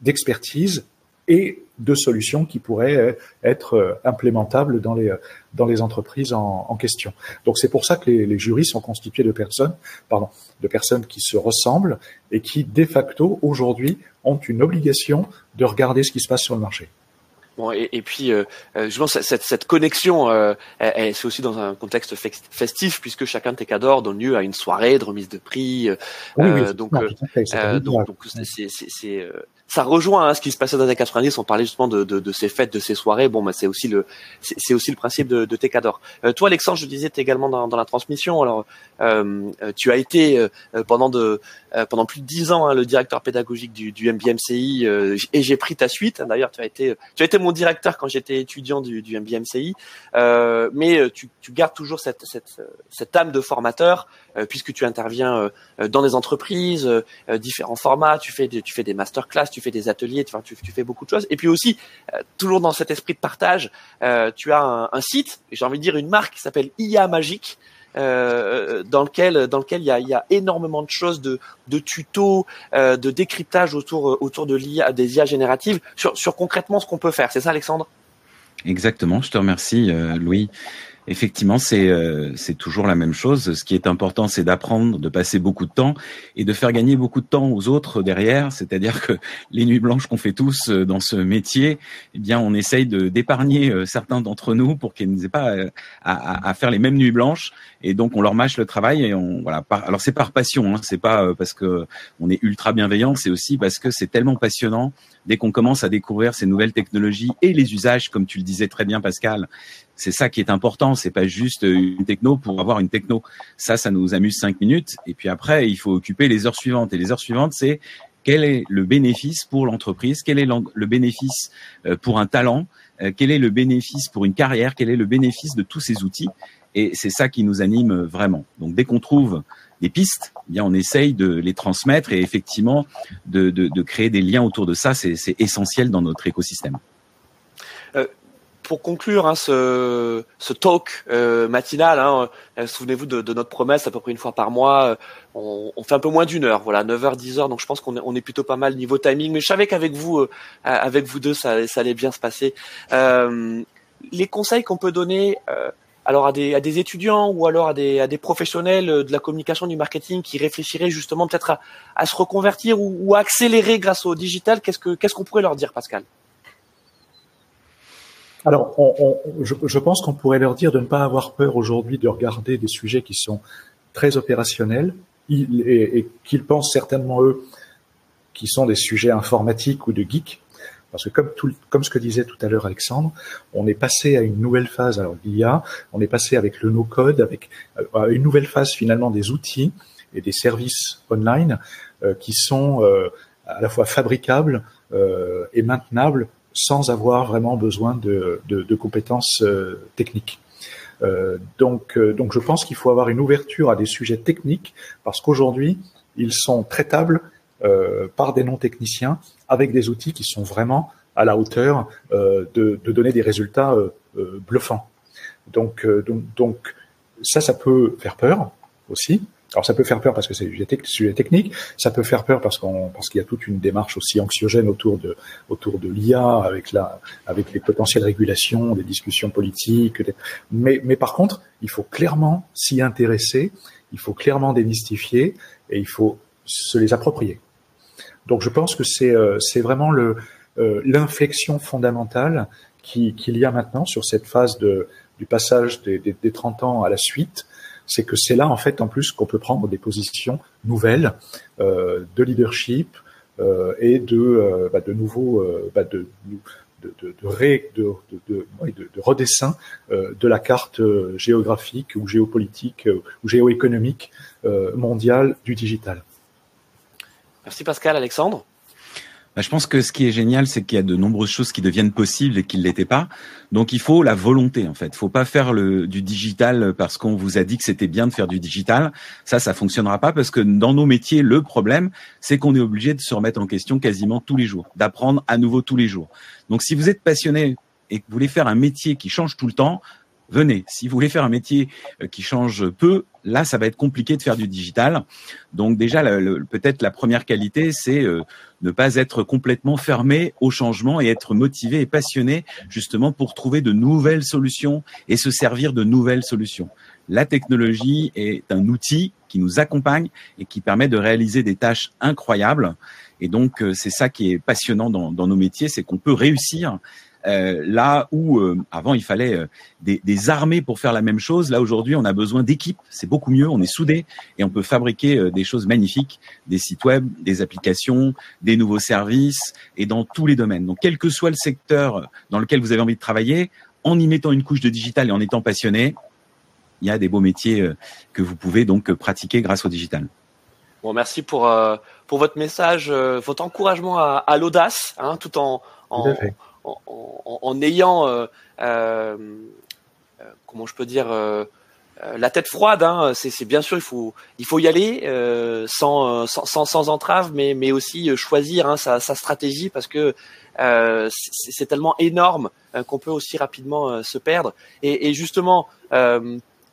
d'expertise et de solutions qui pourraient euh, être euh, implémentables dans les, dans les entreprises en, en question. Donc c'est pour ça que les, les, jurys sont constitués de personnes, pardon, de personnes qui se ressemblent et qui de facto aujourd'hui ont une obligation de regarder ce qui se passe sur le marché. Bon, et, et puis, euh, euh je pense cette, cette connexion, euh, c'est aussi dans un contexte festif, puisque chacun de tes cadors donne lieu à une soirée de remise de prix. Euh, donc, donc, donc c'est ça rejoint hein, ce qui se passait dans les années 90. On parlait justement de, de, de ces fêtes, de ces soirées. Bon, bah, c'est aussi le c'est aussi le principe de, de tes cadors. Euh, toi, Alexandre, je disais, tu également dans, dans, la transmission. Alors, euh, tu as été euh, pendant de pendant plus de dix ans hein, le directeur pédagogique du, du MBMCI et j'ai pris ta suite. D'ailleurs, tu as été tu as été mon directeur quand j'étais étudiant du, du MBMCI. mais tu, tu gardes toujours cette, cette cette âme de formateur puisque tu interviens dans des entreprises, différents formats. Tu fais des, tu fais des masterclass fais des ateliers, tu, tu, fais beaucoup de choses. Et puis aussi, euh, toujours dans cet esprit de partage, euh, tu as un, un site, j'ai envie de dire une marque qui s'appelle IA Magique. Euh, dans lequel dans lequel il y a, énormément de choses de, de tutos, de décryptage autour autour de l'IA, des IA génératives sur concrètement ce qu'on peut faire. C'est ça, Alexandre? Exactement. Je te remercie, Louis. Effectivement, c'est euh, toujours la même chose. Ce qui est important, c'est d'apprendre, de passer beaucoup de temps et de faire gagner beaucoup de temps aux autres derrière. C'est-à-dire que (laughs) les nuits blanches qu'on fait tous euh, dans ce métier, eh bien, on essaye d'épargner euh, certains d'entre nous pour qu'ils n'aient pas à, à, faire les mêmes nuits blanches. Et donc, on leur mâche le travail et on voilà. alors, c'est par passion. Hein, c'est pas parce que on est ultra bienveillant. C'est aussi parce que c'est tellement passionnant dès qu'on commence à découvrir ces nouvelles technologies et les usages, comme tu le disais très bien, Pascal c'est ça qui est important. C'est pas juste une techno pour avoir une techno. Ça, ça nous amuse cinq minutes. Et puis après, il faut occuper les heures suivantes. Et les heures suivantes, c'est quel est le bénéfice pour l'entreprise, quel est le bénéfice euh, pour un talent, euh, quel est le bénéfice pour une carrière, quel est le bénéfice de tous ces outils. Et c'est ça qui nous anime vraiment. Donc dès qu'on trouve des pistes, eh bien on essaye de les transmettre et effectivement de, de, de créer des liens autour de ça. C'est essentiel dans notre écosystème. Pour conclure hein, ce, ce, talk euh, matinal, hein, euh, souvenez-vous de, notre promesse à peu près une fois par mois. Euh, on, fait un peu moins d'une heure, voilà, 9h, 10h. Donc je pense qu'on est, plutôt pas mal niveau timing. Mais je savais qu'avec vous, avec vous deux, ça, allait bien se passer. les conseils qu'on peut donner alors à des, étudiants ou alors à des, professionnels de la communication, du marketing qui réfléchiraient justement peut-être à, se reconvertir ou, à accélérer grâce au digital, qu'est-ce que qu'est-ce qu'on pourrait leur dire, Pascal? Alors, je, pense qu'on pourrait leur dire de ne pas avoir peur aujourd'hui de regarder des sujets qui sont très opérationnels et, qu'ils pensent certainement eux qui sont des sujets informatiques ou de geeks. Parce que comme, tout, comme ce que disait tout à l'heure Alexandre, on est passé à une nouvelle phase, alors l'IA, on est passé avec le no-code, avec à une nouvelle phase finalement des outils et des services online euh, qui sont euh, à la fois fabricables euh, et maintenables sans avoir vraiment besoin de, compétences euh, techniques. Euh, donc, euh, donc, je pense qu'il faut avoir une ouverture à des sujets techniques parce qu'aujourd'hui, ils sont traitables par des non-techniciens avec des outils qui sont vraiment à la hauteur de, donner des résultats bluffants. Donc, donc, donc, ça, ça peut faire peur aussi. Alors ça peut faire peur parce que c'est du sujet technique, ça peut faire peur parce qu'on parce qu'il y a toute une démarche aussi anxiogène autour de autour de l'IA avec la avec les potentielles régulations, des discussions politiques. Mais mais par contre, il faut clairement s'y intéresser, il faut clairement démystifier et il faut se les approprier. Donc je pense que c'est euh, c'est vraiment le euh, l'inflexion fondamentale qu'il y a maintenant sur cette phase de du passage des, des, des 30 ans à la suite c'est que c'est là en fait en plus qu'on peut prendre des positions nouvelles euh, de leadership euh, et de, euh, bah, de nouveaux euh, bah, de, de, de, de, de, de, redessin euh, de la carte géographique ou géopolitique ou géoéconomique mondiale du digital. Merci Pascal. Alexandre? Bah, je pense que ce qui est génial, c'est qu'il y a de nombreuses choses qui deviennent possibles et qui ne l'étaient pas. Donc il faut la volonté en fait. Il faut pas faire le, du digital parce qu'on vous a dit que c'était bien de faire du digital. Ça, ça fonctionnera pas parce que dans nos métiers, le problème, c'est qu'on est obligé de se remettre en question quasiment tous les jours, d'apprendre à nouveau tous les jours. Donc si vous êtes passionné et que vous voulez faire un métier qui change tout le temps, venez. Si vous voulez faire un métier euh, qui change peu, là, ça va être compliqué de faire du digital. Donc déjà, peut-être la première qualité, c'est euh, ne pas être complètement fermé au changement et être motivé et passionné justement pour trouver de nouvelles solutions et se servir de nouvelles solutions. La technologie est un outil qui nous accompagne et qui permet de réaliser des tâches incroyables. Et donc, euh, c'est ça qui est passionnant dans, dans nos métiers, c'est qu'on peut réussir euh, là où euh, avant il fallait euh, des, des, armées pour faire la même chose, là aujourd'hui on a besoin d'équipes. C'est beaucoup mieux, on est soudés et on peut fabriquer des choses magnifiques, des sites web, des applications, des nouveaux services et dans tous les domaines. Donc quel que soit le secteur dans lequel vous avez envie de travailler, en y mettant une couche de digital et en étant passionné, il y a des beaux métiers que vous pouvez donc pratiquer grâce au digital. Bon, merci pour pour votre message, votre encouragement à, à l'audace, hein, tout en, en, en, ayant, euh, euh, euh, comment je peux dire, la tête froide. Hein, c'est bien sûr, il faut, il faut y aller sans, sans, sans, entrave, mais, mais aussi choisir hein, sa, stratégie parce que c'est tellement énorme qu'on peut aussi rapidement se perdre. Et justement,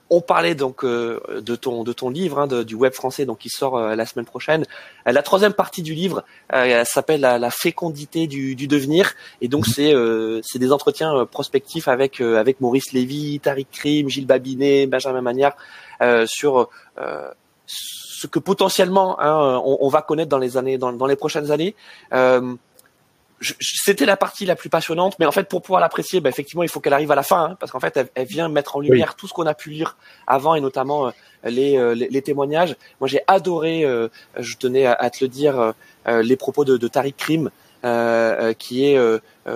on parlait donc euh, de ton de ton livre hein, du web français donc qui sort euh, la semaine prochaine. Euh, la troisième partie du livre s'appelle la, fécondité du, devenir. Et donc c'est c'est des entretiens prospectifs avec avec Maurice Lévy, Tariq Krim, Gilles Babinet, Benjamin Magnard sur ce que potentiellement hein, on, va connaître dans les années dans, dans les prochaines années c'était la partie la plus passionnante, mais en fait, pour pouvoir l'apprécier, bah, effectivement, il faut qu'elle arrive à la fin, hein, parce qu'en fait, elle, vient mettre en lumière tout ce qu'on a pu lire avant, et notamment euh, euh, les, les, témoignages. Moi, j'ai adoré, euh, je tenais à, te le dire, les propos de, de Tariq Krim, qui est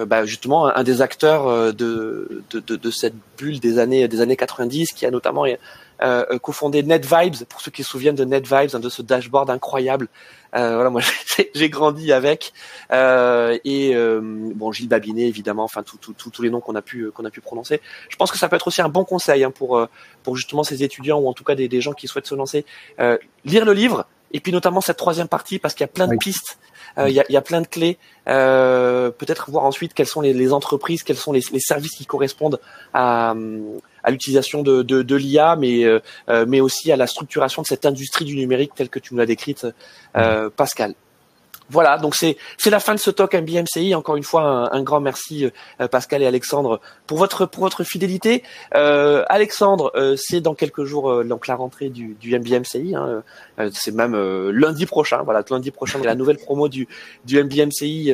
bah, justement un, des acteurs de, de, de, cette bulle des années des années 90, qui a notamment euh, cofondé NetVibes, pour ceux qui se souviennent de NetVibes, hein, de ce dashboard incroyable. Euh, voilà, moi (laughs) j'ai grandi avec. Euh, et euh, bon, Gilles Babinet, évidemment, enfin tous les noms qu'on a pu qu'on a pu prononcer. Je pense que ça peut être aussi un bon conseil hein, pour pour justement ces étudiants ou en tout cas des, des gens qui souhaitent se lancer. lire le livre, et puis notamment cette troisième partie parce qu'il y a plein de pistes, il y, a, y, a, plein de clés. Euh, Peut-être voir ensuite quelles sont les, les entreprises, quels sont les, les, services qui correspondent à, à l'utilisation de, de, de l'IA, mais, euh, euh, mais aussi à la structuration de cette industrie du numérique telle que tu nous l'as décrite, euh, Pascal. Voilà, donc c'est la fin de ce talk MBMCI. Encore une fois, un, grand merci euh, Pascal et Alexandre pour votre pour votre fidélité. Euh, Alexandre, euh, c'est dans quelques jours donc la rentrée du, du MBMCI. Hein, c'est même lundi prochain. Voilà, lundi prochain, la nouvelle promo du du MBMCI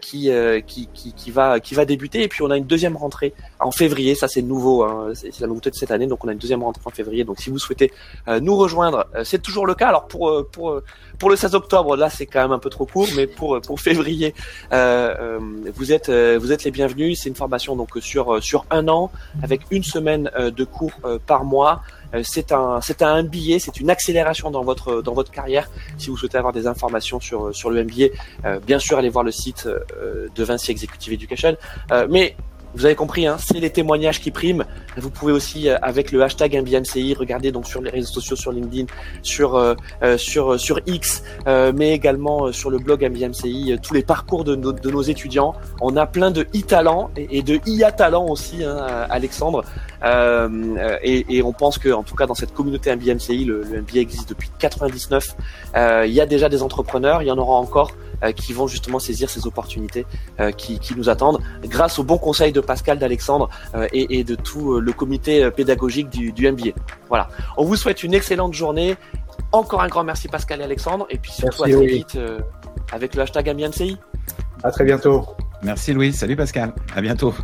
qui, qui, qui qui va qui va débuter. Et puis on a une deuxième rentrée en février. Ça c'est nouveau, hein, c'est la nouveauté de cette année. Donc on a une deuxième rentrée en février. Donc si vous souhaitez nous rejoindre, c'est toujours le cas. Alors pour pour pour le 16 octobre, là c'est quand même un peu trop court, mais pour pour février, euh, euh, vous êtes euh, vous êtes les bienvenus. C'est une formation donc sur sur un an avec une semaine de cours par mois. C'est un c'est un MBA, c'est une accélération dans votre dans votre carrière. Si vous souhaitez avoir des informations sur sur le MBA, bien sûr allez voir le site de Vinci Executive Education. mais vous avez compris, hein, c'est les témoignages qui priment. Vous pouvez aussi, euh, avec le hashtag MBMCI, regarder donc sur les réseaux sociaux, sur LinkedIn, sur euh, euh, sur sur X, mais également sur le blog MBMCI, tous les parcours de, nos, de nos étudiants. On a plein de e-talents et, de IA talents aussi, hein, Alexandre. Et, et, on pense que, en tout cas, dans cette communauté MBMCI, le, le MBA existe depuis 99. Il y a déjà des entrepreneurs, il y en aura encore. Euh, qui vont justement saisir ces opportunités euh, qui, qui, nous attendent grâce au bon conseil de Pascal, d'Alexandre euh, et, et, de tout le comité pédagogique du, du MBA. Voilà. On vous souhaite une excellente journée. Encore un grand merci Pascal et Alexandre. Et puis surtout à très vite avec le hashtag MBMCI. À très bientôt. Merci Louis. Salut Pascal. À bientôt.